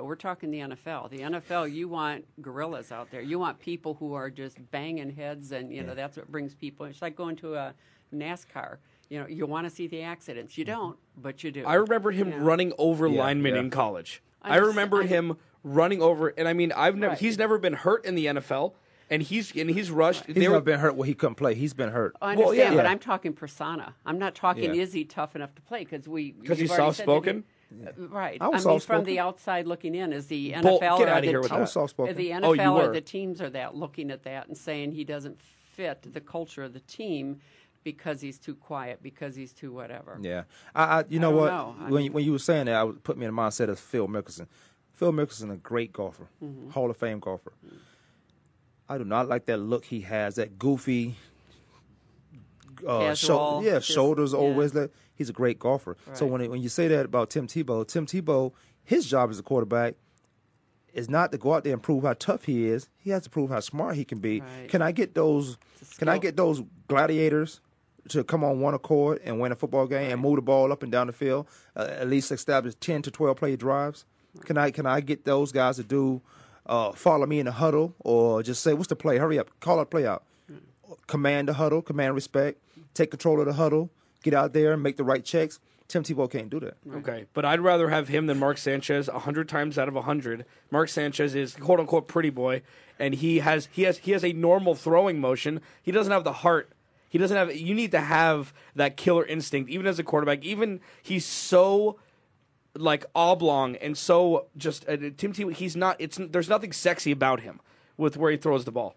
But we're talking the NFL. The NFL, you want gorillas out there. You want people who are just banging heads, and you know that's what brings people. It's like going to a NASCAR. You know, you want to see the accidents. You mm-hmm. don't, but you do. I remember him Yeah. running over Yeah, linemen yeah. in college. I'm I just- remember I'm- him running over, and I mean, I've never. Right. He's never been hurt in the NFL, and he's and he's rushed. He's they never were- been hurt where he couldn't play. He's been hurt. Oh, I Well, understand, yeah. but Yeah. I'm talking persona. I'm not talking Yeah. is he tough enough to play because we because he's soft spoken. already said that soft-spoken? he- Right. I was mean, from the outside looking in, is the NFL Bull- get or outta the here with te- that. I was soft-spoken. are the Oh, NFL you or the teams are that looking at that and saying he doesn't fit the culture of the team because he's too quiet, because he's too whatever. Yeah, I, I you know don't what? know. I when mean- you, when you were saying that, I was put me in the mindset of Phil Mickelson. Phil Mickelson, a great golfer, Mm-hmm. Hall of Fame golfer. I do not like that look he has. That goofy. Uh, yeah, just- shoulders yeah. always. Like, he's a great golfer. So when it, when you say that about Tim Tebow, Tim Tebow, his job as a quarterback is not to go out there and prove how tough he is. He has to prove how smart he can be. Right. Can I get those? Can I get those gladiators to come on one accord and win a football game and move the ball up and down the field? Uh, at least establish ten to twelve play drives. Can I? Can I get those guys to do? Uh, follow me in the huddle, or just say, "What's the play? Hurry up! Call a play out." Command the huddle, command respect, take control of the huddle, get out there make the right checks. Tim Tebow can't do that. Okay, but I'd rather have him than Mark Sanchez a hundred times out of a hundred. Mark Sanchez is quote unquote pretty boy, and he has he has he has a normal throwing motion. He doesn't have the heart. He doesn't have. You need to have that killer instinct, even as a quarterback. Even he's so like oblong and so just uh, Tim Tebow. He's not. It's there's nothing sexy about him with where he throws the ball.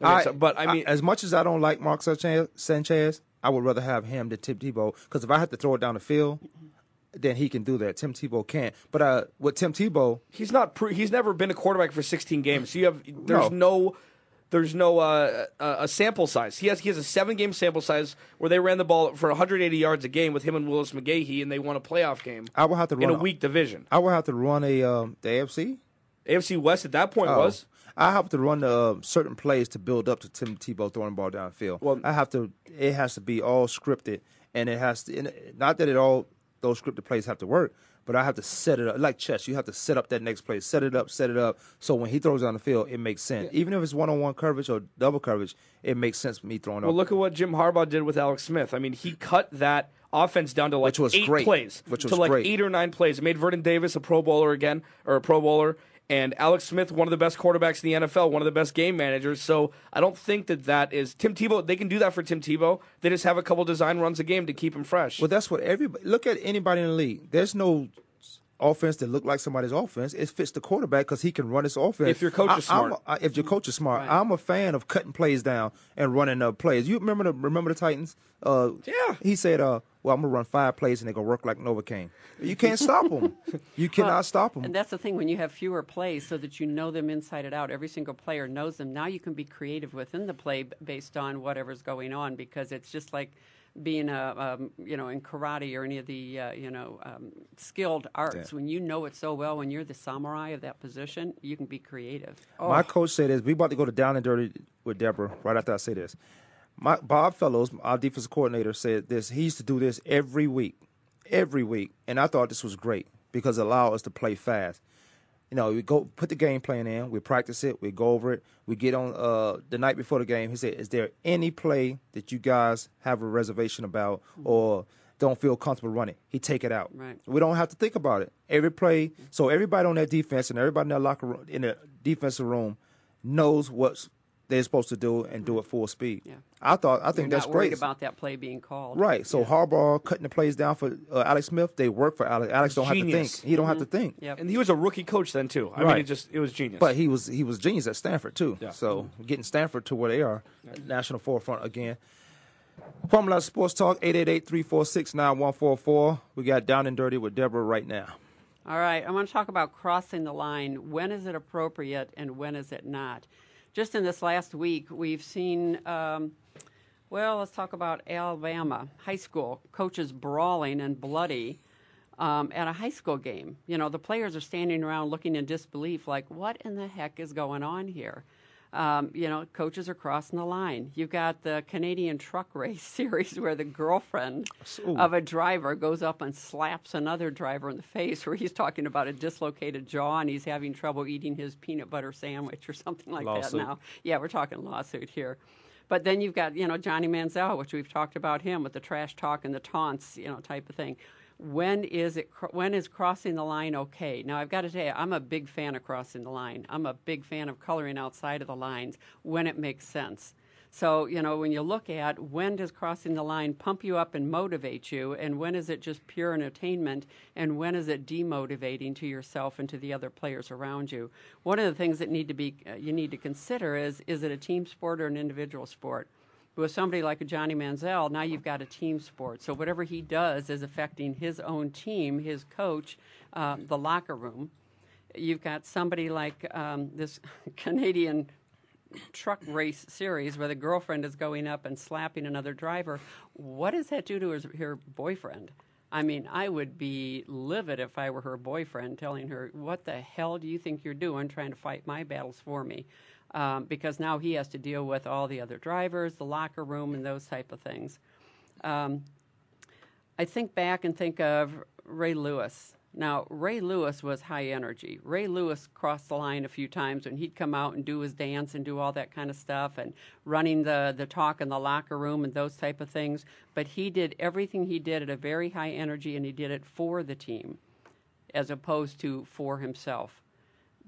Okay, I, so- but I mean, as much as I don't like Mark Sanchez, Sanchez I would rather have him than Tim Tebow because if I have to throw it down the field, then he can do that. Tim Tebow can't. But uh, with Tim Tebow, he's not. Pre- he's never been a quarterback for 16 games. So you have there's no. there's no uh, uh, a sample size. He has he has a seven game sample size where they ran the ball for 180 yards a game with him and Willis McGahee, and they won a playoff game I will have to in run a weak division. I will have to run a um, the AFC. AFC West at that point Oh. was. I have to run uh, certain plays to build up to Tim Tebow throwing the ball downfield. Well- I have to. It has to be all scripted, and it has to. And not that it all those scripted plays have to work, but I have to set it up like chess. You have to set up that next play, set it up, set it up. So when he throws down the field, it makes sense. Even if it's one on one coverage or double coverage, it makes sense for me throwing Well, up. look at what Jim Harbaugh did with Alex Smith. I mean, he cut that offense down to like Which was eight great. plays, Which to like great. eight or nine plays. It made Vernon Davis a Pro Bowler again, or a Pro Bowler, and Alex Smith one of the best quarterbacks in the NFL, one of the best game managers. So I don't think that that is Tim Tebow. They can do that for Tim Tebow. They just have a couple design runs a game to keep him fresh. Well, that's what everybody look at anybody in the league. There's no offense that look like somebody's offense. It fits the quarterback because he can run his offense. If your coach is I- I'm smart. a- I- if your coach is smart, I'm a fan of cutting plays down and running uh, plays. You remember the remember the Titans? Uh, Yeah. He said, uh, "Well, I'm gonna run five plays and they're gonna work like Novocaine." You can't stop them. You cannot Well, stop them. And that's the thing when you have fewer plays so that you know them inside and out. Every single player knows them. Now you can be creative within the play based on whatever's going on because it's just like being a um, you know in karate or any of the uh, you know um, skilled arts. When you know it so well, when you're the samurai of that position, you can be creative. Oh, My coach said this. We about to go to down and dirty with Deborah right after I say this. My Bob Fellows, our defensive coordinator, said this. He used to do this every week, every week, and I thought this was great because it allowed us to play fast. You know, we go put the game plan in, we practice it, we go over it, we get on uh, the night before the game. He said, "Is there any play that you guys have a reservation about or don't feel comfortable running?" He take it out. Right. We don't have to think about it. Every play, so everybody on that defense and everybody in that locker room, in the defensive room, knows what they're supposed to do and do it full speed. Yeah. I thought, I you're think that's great. about that play being called. Right. So Harbaugh cutting the plays down for uh, Alex Smith, they work for Alex. Alex don't have to think. He don't have to think. Yep. and he was a rookie coach then too. I mean, it just it was genius. But he was he was genius at Stanford too. Yeah. So getting Stanford to where they are, national forefront again. Formula Sports Talk 888-346-9144. We got down and dirty with Deborah right now. All right, I want to talk about crossing the line. When is it appropriate and when is it not? Just in this last week, we've seen, um, well, let's talk about Alabama high school coaches brawling and bloody um, at a high school game. You know, the players are standing around looking in disbelief, like, what in the heck is going on here? Um, you know, coaches are crossing the line. You've got the Canadian truck race series where the girlfriend of a driver goes up and slaps another driver in the face, where he's talking about a dislocated jaw and he's having trouble eating his peanut butter sandwich or something like Lawsuit. that now. Yeah, we're talking lawsuit here. But then you've got, you know, Johnny Manziel, which we've talked about him with the trash talk and the taunts, you know, type of thing. When is it? When is crossing the line okay? Now I've got to tell you, I'm a big fan of crossing the line. I'm a big fan of coloring outside of the lines when it makes sense. So you know, when you look at when does crossing the line pump you up and motivate you, and when is it just pure entertainment, and when is it demotivating to yourself and to the other players around you? One of the things that need to be uh, you need to consider is is it a team sport or an individual sport? With somebody like a Johnny Manziel, now you've got a team sport. So whatever he does is affecting his own team, his coach, uh, the locker room. You've got somebody like um, this Canadian truck race series where the girlfriend is going up and slapping another driver. What does that do to her, her boyfriend? I mean, I would be livid if I were her boyfriend, telling her, "What the hell do you think you're doing, trying to fight my battles for me?" Um, because now he has to deal with all the other drivers, the locker room, and those type of things. Um, I think back and think of Ray Lewis. Now, Ray Lewis was high energy. Ray Lewis crossed the line a few times when he'd come out and do his dance and do all that kind of stuff and running the, the talk in the locker room and those type of things. But he did everything he did at a very high energy and he did it for the team as opposed to for himself.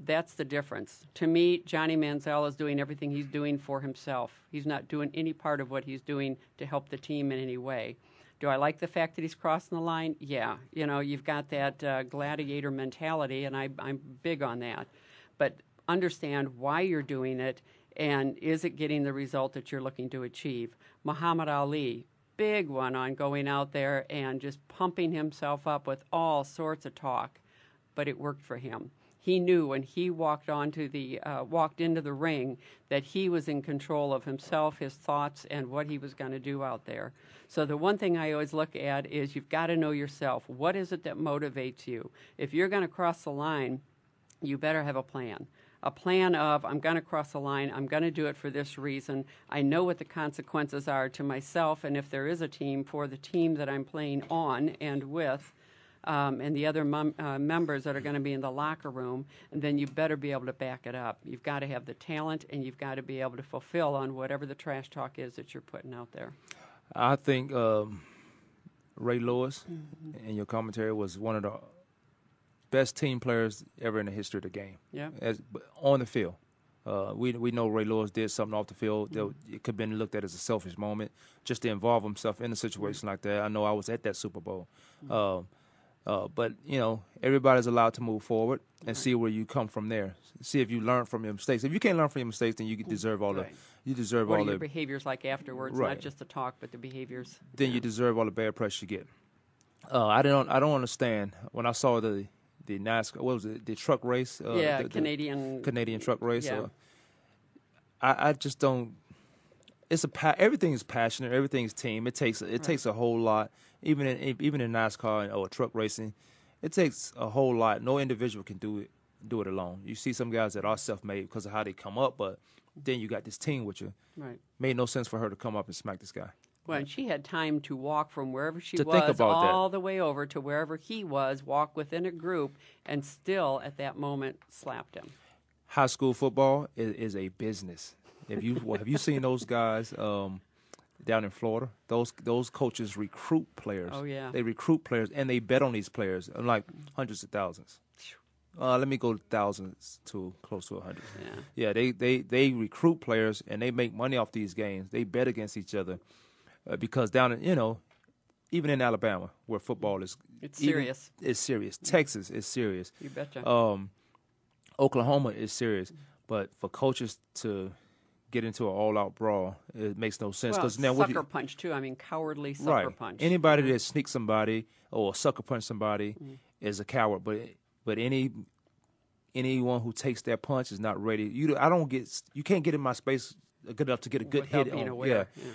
That's the difference. To me, Johnny Manziel is doing everything he's doing for himself. He's not doing any part of what he's doing to help the team in any way. Do I like the fact that he's crossing the line? Yeah. You know, you've got that uh, gladiator mentality, and I, I'm big on that. But understand why you're doing it, and is it getting the result that you're looking to achieve? Muhammad Ali, big one on going out there and just pumping himself up with all sorts of talk, but it worked for him he knew when he walked onto the uh, walked into the ring that he was in control of himself, his thoughts, and what he was going to do out there. So the one thing I always look at is you've got to know yourself. What is it that motivates you? If you're going to cross the line, you better have a plan. A plan of, I'm going to cross the line, I'm going to do it for this reason. I know what the consequences are to myself, and if there is a team, for the team that I'm playing on and with um, and the other mum, uh, members that are going to be in the locker room, and then you better be able to back it up. You've got to have the talent, and you've got to be able to fulfill on whatever the trash talk is that you're putting out there. I think um, Ray Lewis, mm-hmm. in your commentary, was one of the best team players ever in the history of the game. Yeah, As, on the field. Uh, we we know Ray Lewis did something off the field that mm-hmm. it could have been looked at as a selfish moment, just to involve himself in a situation mm-hmm. like that. I know I was at that Super Bowl. Mm-hmm. Uh, but you know, everybody's allowed to move forward and see where you come from there. See if you learn from your mistakes. If you can't learn from your mistakes, then you deserve all right. the you deserve what all are your the behaviors like afterwards, right. not just the talk, but the behaviors. Then yeah. you deserve all the bad press you get. Uh, I don't I don't understand when I saw the the NASCAR what was it the truck race? Uh, yeah, the, Canadian Canadian truck race. Yeah. Uh, I I just don't. It's a pa- everything is passionate. Everything's team. It takes it right. takes a whole lot. Even in even in NASCAR or oh, truck racing, it takes a whole lot. No individual can do it do it alone. You see some guys that are self-made because of how they come up, but then you got this team with you. Right. Made no sense for her to come up and smack this guy. Well, and she had time to walk from wherever she was all that. the way over to wherever he was, walk within a group, and still at that moment slapped him. High school football is, is a business. Have you have you seen those guys? Um, down in Florida. Those those coaches recruit players. Oh yeah, they recruit players and they bet on these players, like hundreds of thousands. Uh, let me go thousands to close to a hundred. Yeah, yeah. They, they they recruit players and they make money off these games. They bet against each other uh, because down in you know, even in Alabama where football is it's serious. It's serious. Texas is serious. You betcha. Um, Oklahoma is serious, but for coaches to get into an all-out brawl. It makes no sense because well, now sucker you, punch too. I mean, cowardly sucker right. punch. Anybody that sneaks somebody or sucker punch somebody mm. is a coward. But but any anyone who takes that punch is not ready. You I don't get you can't get in my space good enough to get a good Without hit on. Yeah. yeah.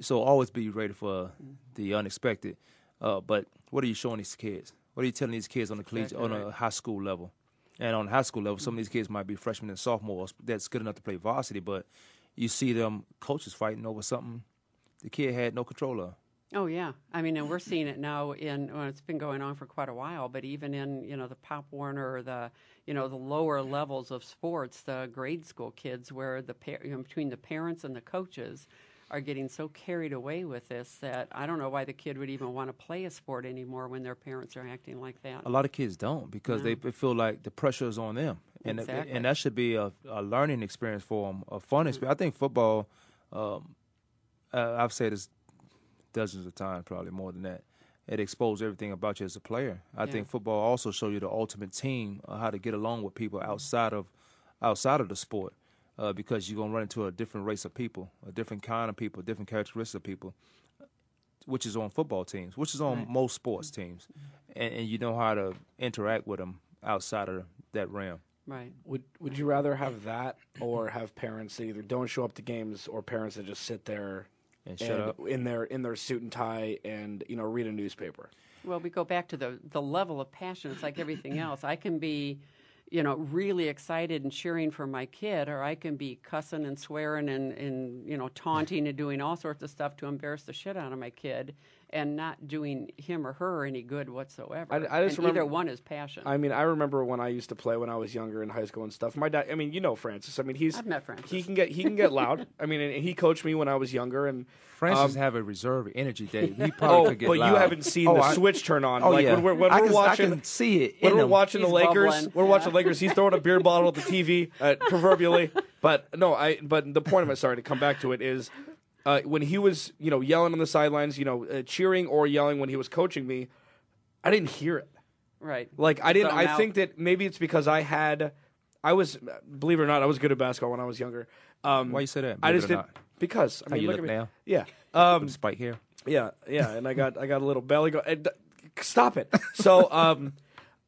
So always be ready for the unexpected. Uh, but what are you showing these kids? What are you telling these kids on the collegiate, exactly on a high school level? And on high school level, some of these kids might be freshmen and sophomores that's good enough to play varsity, but you see them coaches fighting over something the kid had no control of. Oh yeah, I mean, and we're seeing it now in well, it's been going on for quite a while, but even in you know the Pop Warner or the you know the lower levels of sports, the grade school kids, where the you know, between the parents and the coaches are getting so carried away with this that I don't know why the kid would even want to play a sport anymore when their parents are acting like that. A lot of kids don't because no. they feel like the pressure is on them, and exactly. and that should be a, a, learning experience for them, a fun experience. Mm-hmm. I think football. Um, I've said this dozens of times, probably more than that. It exposes everything about you as a player. I yeah. think football also shows you the ultimate team, uh, how to get along with people outside of outside of the sport uh, because you're gonna run into a different race of people, a different kind of people, different characteristics of people, which is on football teams, which is on right. most sports teams, and, and, you know how to interact with them outside of that realm. Right. Would Would you rather have that or have parents that either don't show up to games or parents that just sit there And shut up. in their in their suit and tie and you know read a newspaper? Well, we go back to the the level of passion. It's like everything else. I can be, you know, really excited and cheering for my kid, or I can be cussing and swearing and, and you know taunting and doing all sorts of stuff to embarrass the shit out of my kid, and not doing him or her any good whatsoever. I- I just and either remember- one is passion. I mean, I remember when I used to play when I was younger in high school and stuff. My dad, I mean, you know Francis. I mean, he's I've met Francis. He can get he can get loud. I mean, and he coached me when I was younger. And Francis um, have a reserve energy day. He probably oh, could get but loud. you haven't seen Oh, the I- switch turn on. Oh like yeah, when we're, when I we're can, watching. I can see it. when we're him. watching the Lakers, bubbling. we're watching the Lakers. He's throwing a beer bottle at the TV, uh, proverbially. But no, I. But the point of it, sorry to come back to it, is uh, when he was, you know, yelling on the sidelines, you know, uh, cheering or yelling when he was coaching me, I didn't hear it. right. Like I didn't. I out. think that maybe it's because I had, I was, believe it or not, I was good at basketball when I was younger. Um, Why you say that? I just did not? because I How mean, you look, look at me. now? Yeah. With Um, the spike here. yeah, yeah, and I got I got a little belly go. and, stop it. So, um,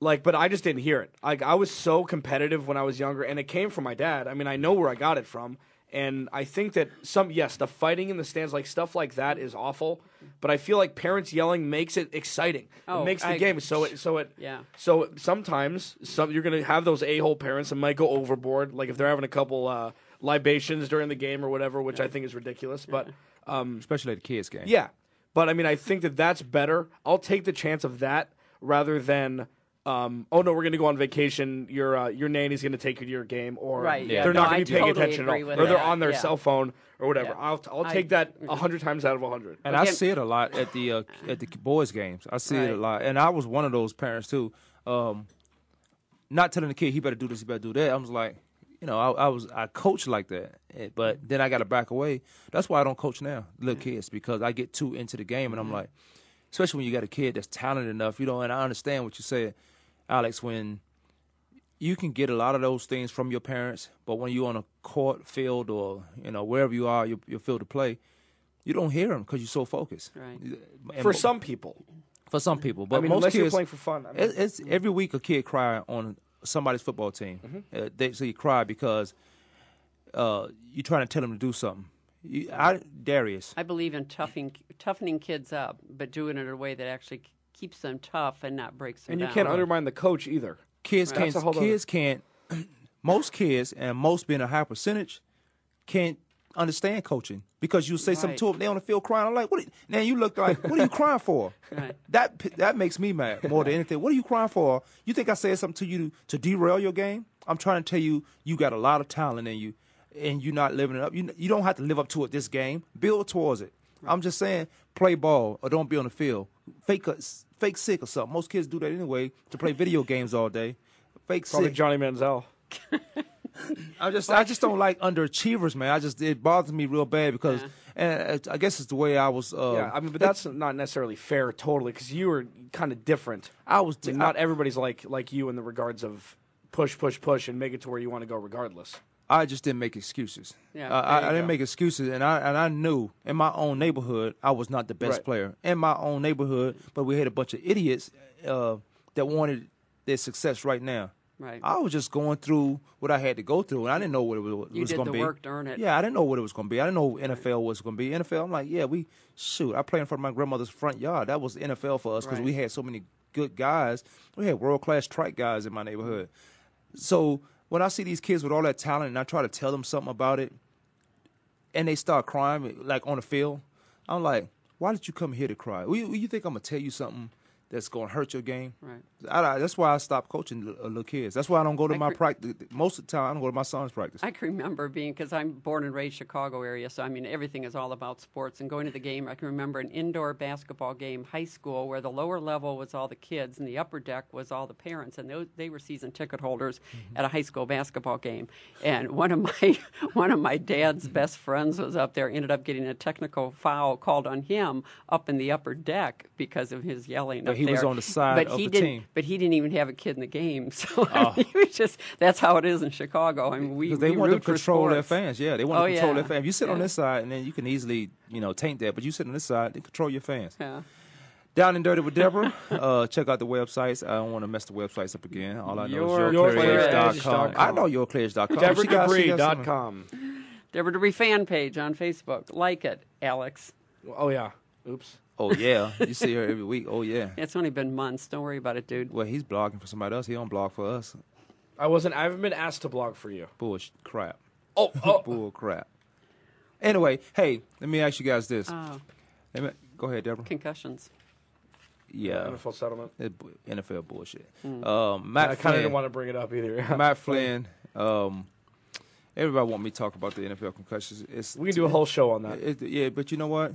like, but I just didn't hear it. Like, I was so competitive when I was younger, and it came from my dad. I mean, I know where I got it from, and I think that some yes, the fighting in the stands, like stuff like that, is awful. But I feel like parents yelling makes it exciting. Oh, it makes the I- game so it so it Yeah. So sometimes some you're gonna have those a hole parents that might go overboard, like if they're having a couple uh, libations during the game or whatever, which I think is ridiculous. But um, especially at the kids game. yeah, but I mean, I think that that's better. I'll take the chance of that rather than, um, oh no, we're going to go on vacation. Your uh, your nanny's going to take you to your game, or Right, yeah. they're No, not I going to be paying totally attention at all, with or they're on their yeah. cell phone or whatever. Yeah. I'll I'll I- take that a hundred times out of a hundred. And I see it a lot at the uh, at the boys' games. I see it a lot, and I was one of those parents too. Um, not telling the kid he better do this, he better do that. I was like, you know, I, I was I coached like that, Eh, but then I got to back away. That's why I don't coach now, little kids, because I get too into the game, and I'm like, especially when you got a kid that's talented enough, you know. And I understand what you said, Alex, when you can get a lot of those things from your parents, but when you're on a court, field, or you know wherever you are, your, your field to play, you don't hear them because you're so focused. Right. And For mo- some people, for some people, but I mean, most unless kids, you're playing for fun. I mean, it, it's every week a kid cry on somebody's football team. Mm-hmm. Uh, they so you cry because uh, you're trying to tell them to do something. You, I, Darius, I believe in toughening toughening kids up, but doing it in a way that actually keeps them tough and not breaks them and you down. can't undermine the coach either. kids That's a can't. whole other- Kids can't. most kids and most being a high percentage can't understand coaching because you say something to them, they on the field crying. I'm like, what? are- Now you look like, what are you crying for? Right. That that makes me mad more than anything. What are you crying for? You think I said something to you to derail your game? I'm trying to tell you, you got a lot of talent in you, and you're not living it up. You you don't have to live up to it this game. Build towards it. I'm just saying, play ball or don't be on the field. Fake a, fake sick or something. Most kids do that anyway to play video games all day. Fake sick Probably sick. Johnny Manziel. I just I just don't like underachievers, man. I just it bothers me real bad because, and I guess it's the way I was. Uh, yeah, I mean, but that's not necessarily fair, totally, because you were kind of different. I was. I mean, not everybody's like like you in the regards of push, push, push, and make it to where you want to go regardless. I just didn't make excuses. Yeah, Uh, I, I didn't go. make excuses, and I and I knew in my own neighborhood I was not the best Right. player in my own neighborhood. But we had a bunch of idiots uh, that wanted their success right now. Right. I was just going through what I had to go through, and I didn't know what it was, You was going to the be. work to earn it. Yeah, I didn't know what it was going to be. I didn't know NFL was going to be. NFL, I'm like, yeah, we shoot. I played in front of my grandmother's front yard. That was NFL for us because Right. we had so many good guys. We had world class track guys in my neighborhood. So when I see these kids with all that talent, and I try to tell them something about it, and they start crying like on the field, I'm like, why did you come here to cry? You, you think I'm gonna tell you something that's gonna hurt your game? Right. I, I- that's why I stopped coaching li- uh, little kids. That's why I don't go to I my agree. practice. Most of the time, I don't go to my son's practice. I can remember being because I'm born and raised Chicago area, so I mean everything is all about sports. And going to the game, I can remember an indoor basketball game, high school, where the lower level was all the kids and the upper deck was all the parents, and those, they were season ticket holders at a high school basketball game. And one of my one of my dad's best friends was up there, ended up getting a technical foul called on him up in the upper deck because of his yelling. But up he was on the side but of he the didn't, team. But he didn't even have a kid in the game, so I mean, he was just that's how it is in Chicago. I mean, we, they we want to root for control their fans. Yeah, they want Oh, to control yeah. their fans. You sit on this side, and then you can easily, you know, taint that. But you sit on this side, they control your fans. Yeah. Down and Dirty with Deborah. uh, check out the websites. I don't want to mess the websites up again. All I know is YourClearEdge.com. yourclearedge.com. I know yourclearedge.com. DeborahDebris.com. Deborah Debris fan page on Facebook. Like it, Alex. Oh yeah. Oops. Oh yeah, you see her every week. Oh yeah. It's only been months. Don't worry about it, dude. Well, he's blogging for somebody else. He don't blog for us. I wasn't. I haven't been asked to blog for you. Bullshit crap. Oh, oh. Bull crap. Anyway, hey, let me ask you guys this. Oh, Let me, go ahead, Deborah. concussions. Yeah, NFL settlement. it, NFL bullshit. Hmm. Um, Matt I kind of Flynn. didn't want to bring it up either. Matt Flynn. Um, everybody want me to talk about the NFL concussions. It's, we can do a whole show on that. It, yeah, but you know what?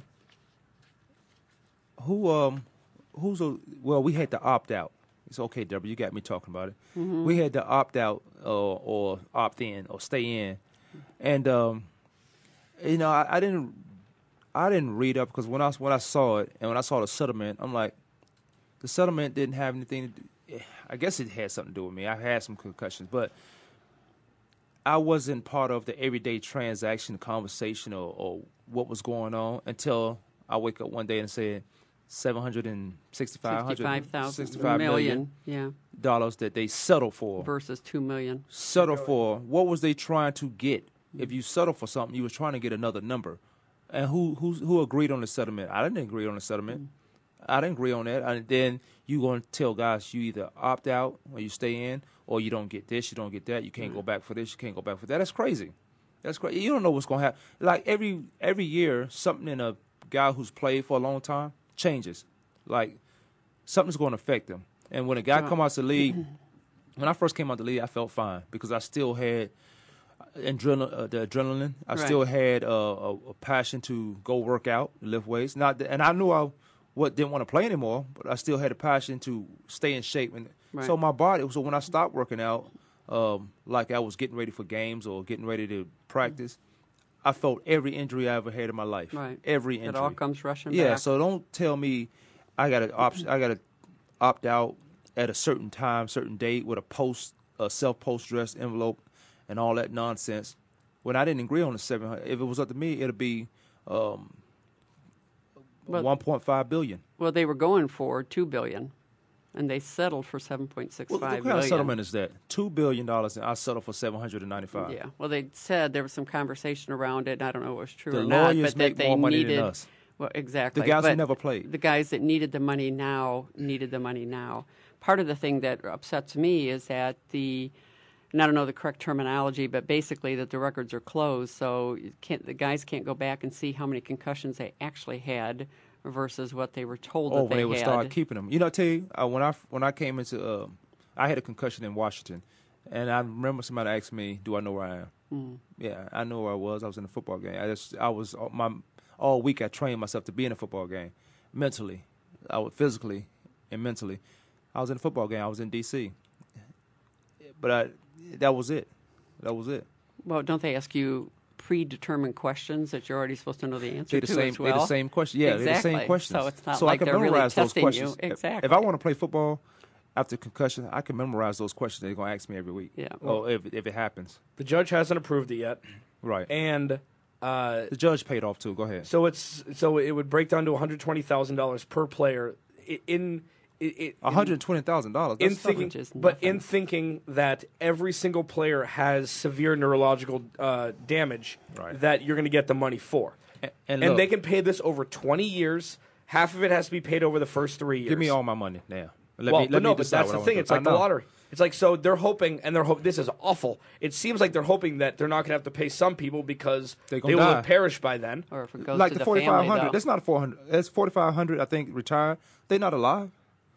Who um, who's a well? We had to opt out. It's okay, Deborah. You got me talking about it. We had to opt out uh, or opt in or stay in, and um, you know, I, I didn't, I didn't read up because when I when I saw it and when I saw the settlement, I'm like, the settlement didn't have anything. to do I guess it had something to do with me. I had some concussions, but I wasn't part of the everyday transaction, conversation, or, or what was going on until I wake up one day and said seven hundred and sixty-five hundred, 65,000 sixty-five million Yeah, dollars that they settled for. versus 2 million. Settle for what was they trying to get? If you settle for something, you was trying to get another number. And who who who agreed on the settlement? I didn't agree on the settlement. I didn't agree on that. And then you going to tell guys you either opt out or you stay in, or you don't get this, you don't get that. You can't go back for this, you can't go back for that. That's crazy. That's crazy. You don't know what's going to happen. Like every every year, something in a guy who's played for a long time changes. Like something's going to affect them. And when a guy come out the league, when I first came out the league, I felt fine because I still had adrenaline, uh, the adrenaline. I Right. still had uh, a, a passion to go work out, lift weights. Not, that- and I knew I what didn't want to play anymore, but I still had a passion to stay in shape. And Right. so my body. So when I stopped working out, um, like I was getting ready for games or getting ready to practice, I felt every injury I ever had in my life. Right. Every injury. It all comes rushing Yeah, back. so don't tell me I got to opt I got to opt out at a certain time, certain date with a post a self post dress envelope and all that nonsense. When I didn't agree on the 700, if it was up to me, it'd be um, Well- 1.5 billion. Well, they were going for 2 billion and they settled for 7.65 Well, what kind of settlement is that? Two billion dollars, and I settled for 795. Yeah. Well, they said there was some conversation around it. and I don't know if it was true The or not, but that they more money than needed. us. Well, exactly. The guys who never played. The guys that needed the money now needed the money now. Part of the thing that upsets me is that the, and I don't know the correct terminology, but basically that the records are closed, so can't, the guys can't go back and see how many concussions they actually had versus what they were told Oh, that when they, they would had. start keeping them. You know, I tell you, uh, when I when I came into, uh, I had a concussion in Washington, and I remember somebody asked me, "Do I know where I am?" Mm. Yeah, I know where I was. I was in a football game. I just, I was all- my all week. I trained myself to be in a football game, mentally, I was physically and mentally. I was in a football game. I was in D.C. But I, that was it. That was it. Well, don't they ask you predetermined questions that you're already supposed to know the answer They're the to same. as well? The same question. Yeah, exactly. the same questions. So it's not so like I can they're really memorize those testing questions. you. Exactly. If, I want to play football after concussion, I can memorize those questions. They're going to ask me every week. Yeah. Oh, if if it happens, The judge hasn't approved it yet, right. and uh, the judge paid off too. Go ahead. so it's so it would break down to one hundred twenty thousand dollars per player. In it, it, One hundred twenty thousand dollars. in thinking, just but in thinking that every single player has severe neurological uh, damage Right. that you're going to get the money for, and, and, look, they can pay this over 20 years. Half of it has to be paid over the first three years. give me all my money now. Let well, me, let but me no, but that's the thing. It's like the lottery. It's like so they're hoping, and they're hope. This is awful. It seems like they're hoping that they're not going to have to pay some people because They they, will die. have perished by then. or if it goes Like to the the forty five family, That's not four hundred. That's forty five hundred. I think retired. They're not alive.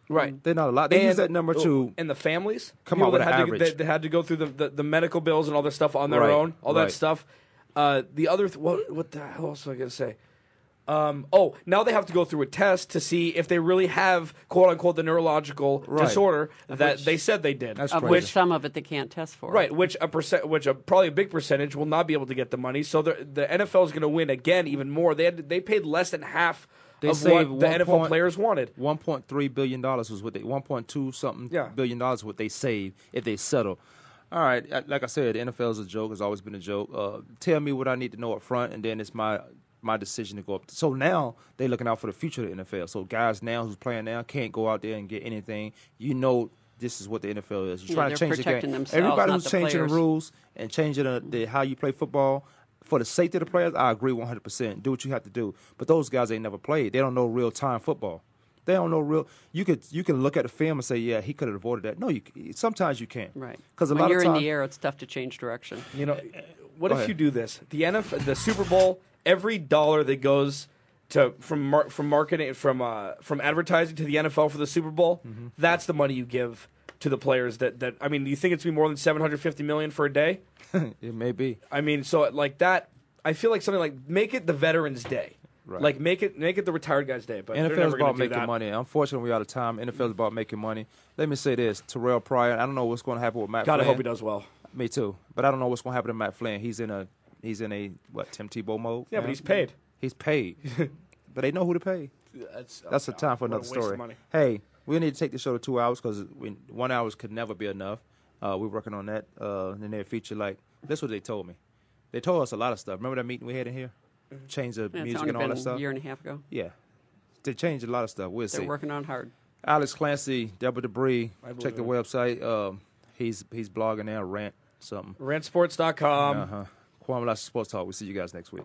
Right. They're not alive. They use that number to. and the families come people up with that an had average. To, that, that had to go through the, the, the medical bills and all this stuff on their Right, own, all right. that stuff. Uh, the other th- what what the hell else was I gonna say? Um, oh, now they have to go through a test to see if they really have quote unquote the neurological Right. disorder that which- they said they did. That's of crazy. which some of it they can't test for. Right, which a percent, which a probably a big percentage will not be able to get the money. So the the NFL is going to win again even more. They had they paid less than half They of saved what the NFL point- players wanted. One point three billion dollars was what they. One point two something Yeah. billion dollars what they saved if they settle. All right, uh, like I said, the NFL is a joke. It's always been a joke. Uh, tell me what I need to know up front, and then it's my my decision to go up. So now they're looking out for the future of the NFL. So guys now who's playing now can't go out there and get anything. You know this is what the NFL is. You're Yeah, trying to change the game. themselves, Everybody who's the changing players. the rules and changing the, the how you play football for the safety of the players, I agree 100%. Do what you have to do. But those guys ain't never played. They don't know real time football. They don't know real. You could you can look at the film and say, yeah, he could have avoided that. No, you sometimes you can't. Right. Because a when lot you're of time, in the air, it's tough to change direction. You know, what if ahead. you do this? The NFL, the Super Bowl, every dollar that goes to from mar- from marketing from uh, from advertising to the NFL for the Super Bowl, Mm-hmm. that's the money you give to the players. That that I mean, do you think it's gonna be more than seven hundred fifty million for a day? it may be. I mean, so like that, I feel like something like make it the Veterans Day. Right. Like make it make it the retired guys' day, but NFL's about making that. money. Unfortunately, we're out of time. NFL's mm-hmm. about making money. Let me say this: Terrelle Pryor. I don't know what's going to happen with Matt. God, I Flynn. hope he does well. Me too. But I don't know what's going to happen to Matt Flynn. He's in a he's in a what Tim Tebow mode. Yeah, but he's paid. He's paid. but they know who to pay. That's That's a oh, time for another story. Hey, we need to take the show to two hours because one hours could never be enough. Uh, we're working on that uh, in the near future. Like that's what they told me. They told us a lot of stuff. Remember that meeting we had in here? Change the Yeah, music and all been that stuff. a year and a half ago. Yeah, they changed a lot of stuff. We'll They're see. working on hard. Alex Clancy, Deborah Debris. Check the it. website. Um, he's he's blogging now. Rant something. Rantsports.com. Uh huh. Kwamie Lassiter Sports Talk. We'll see you guys next week.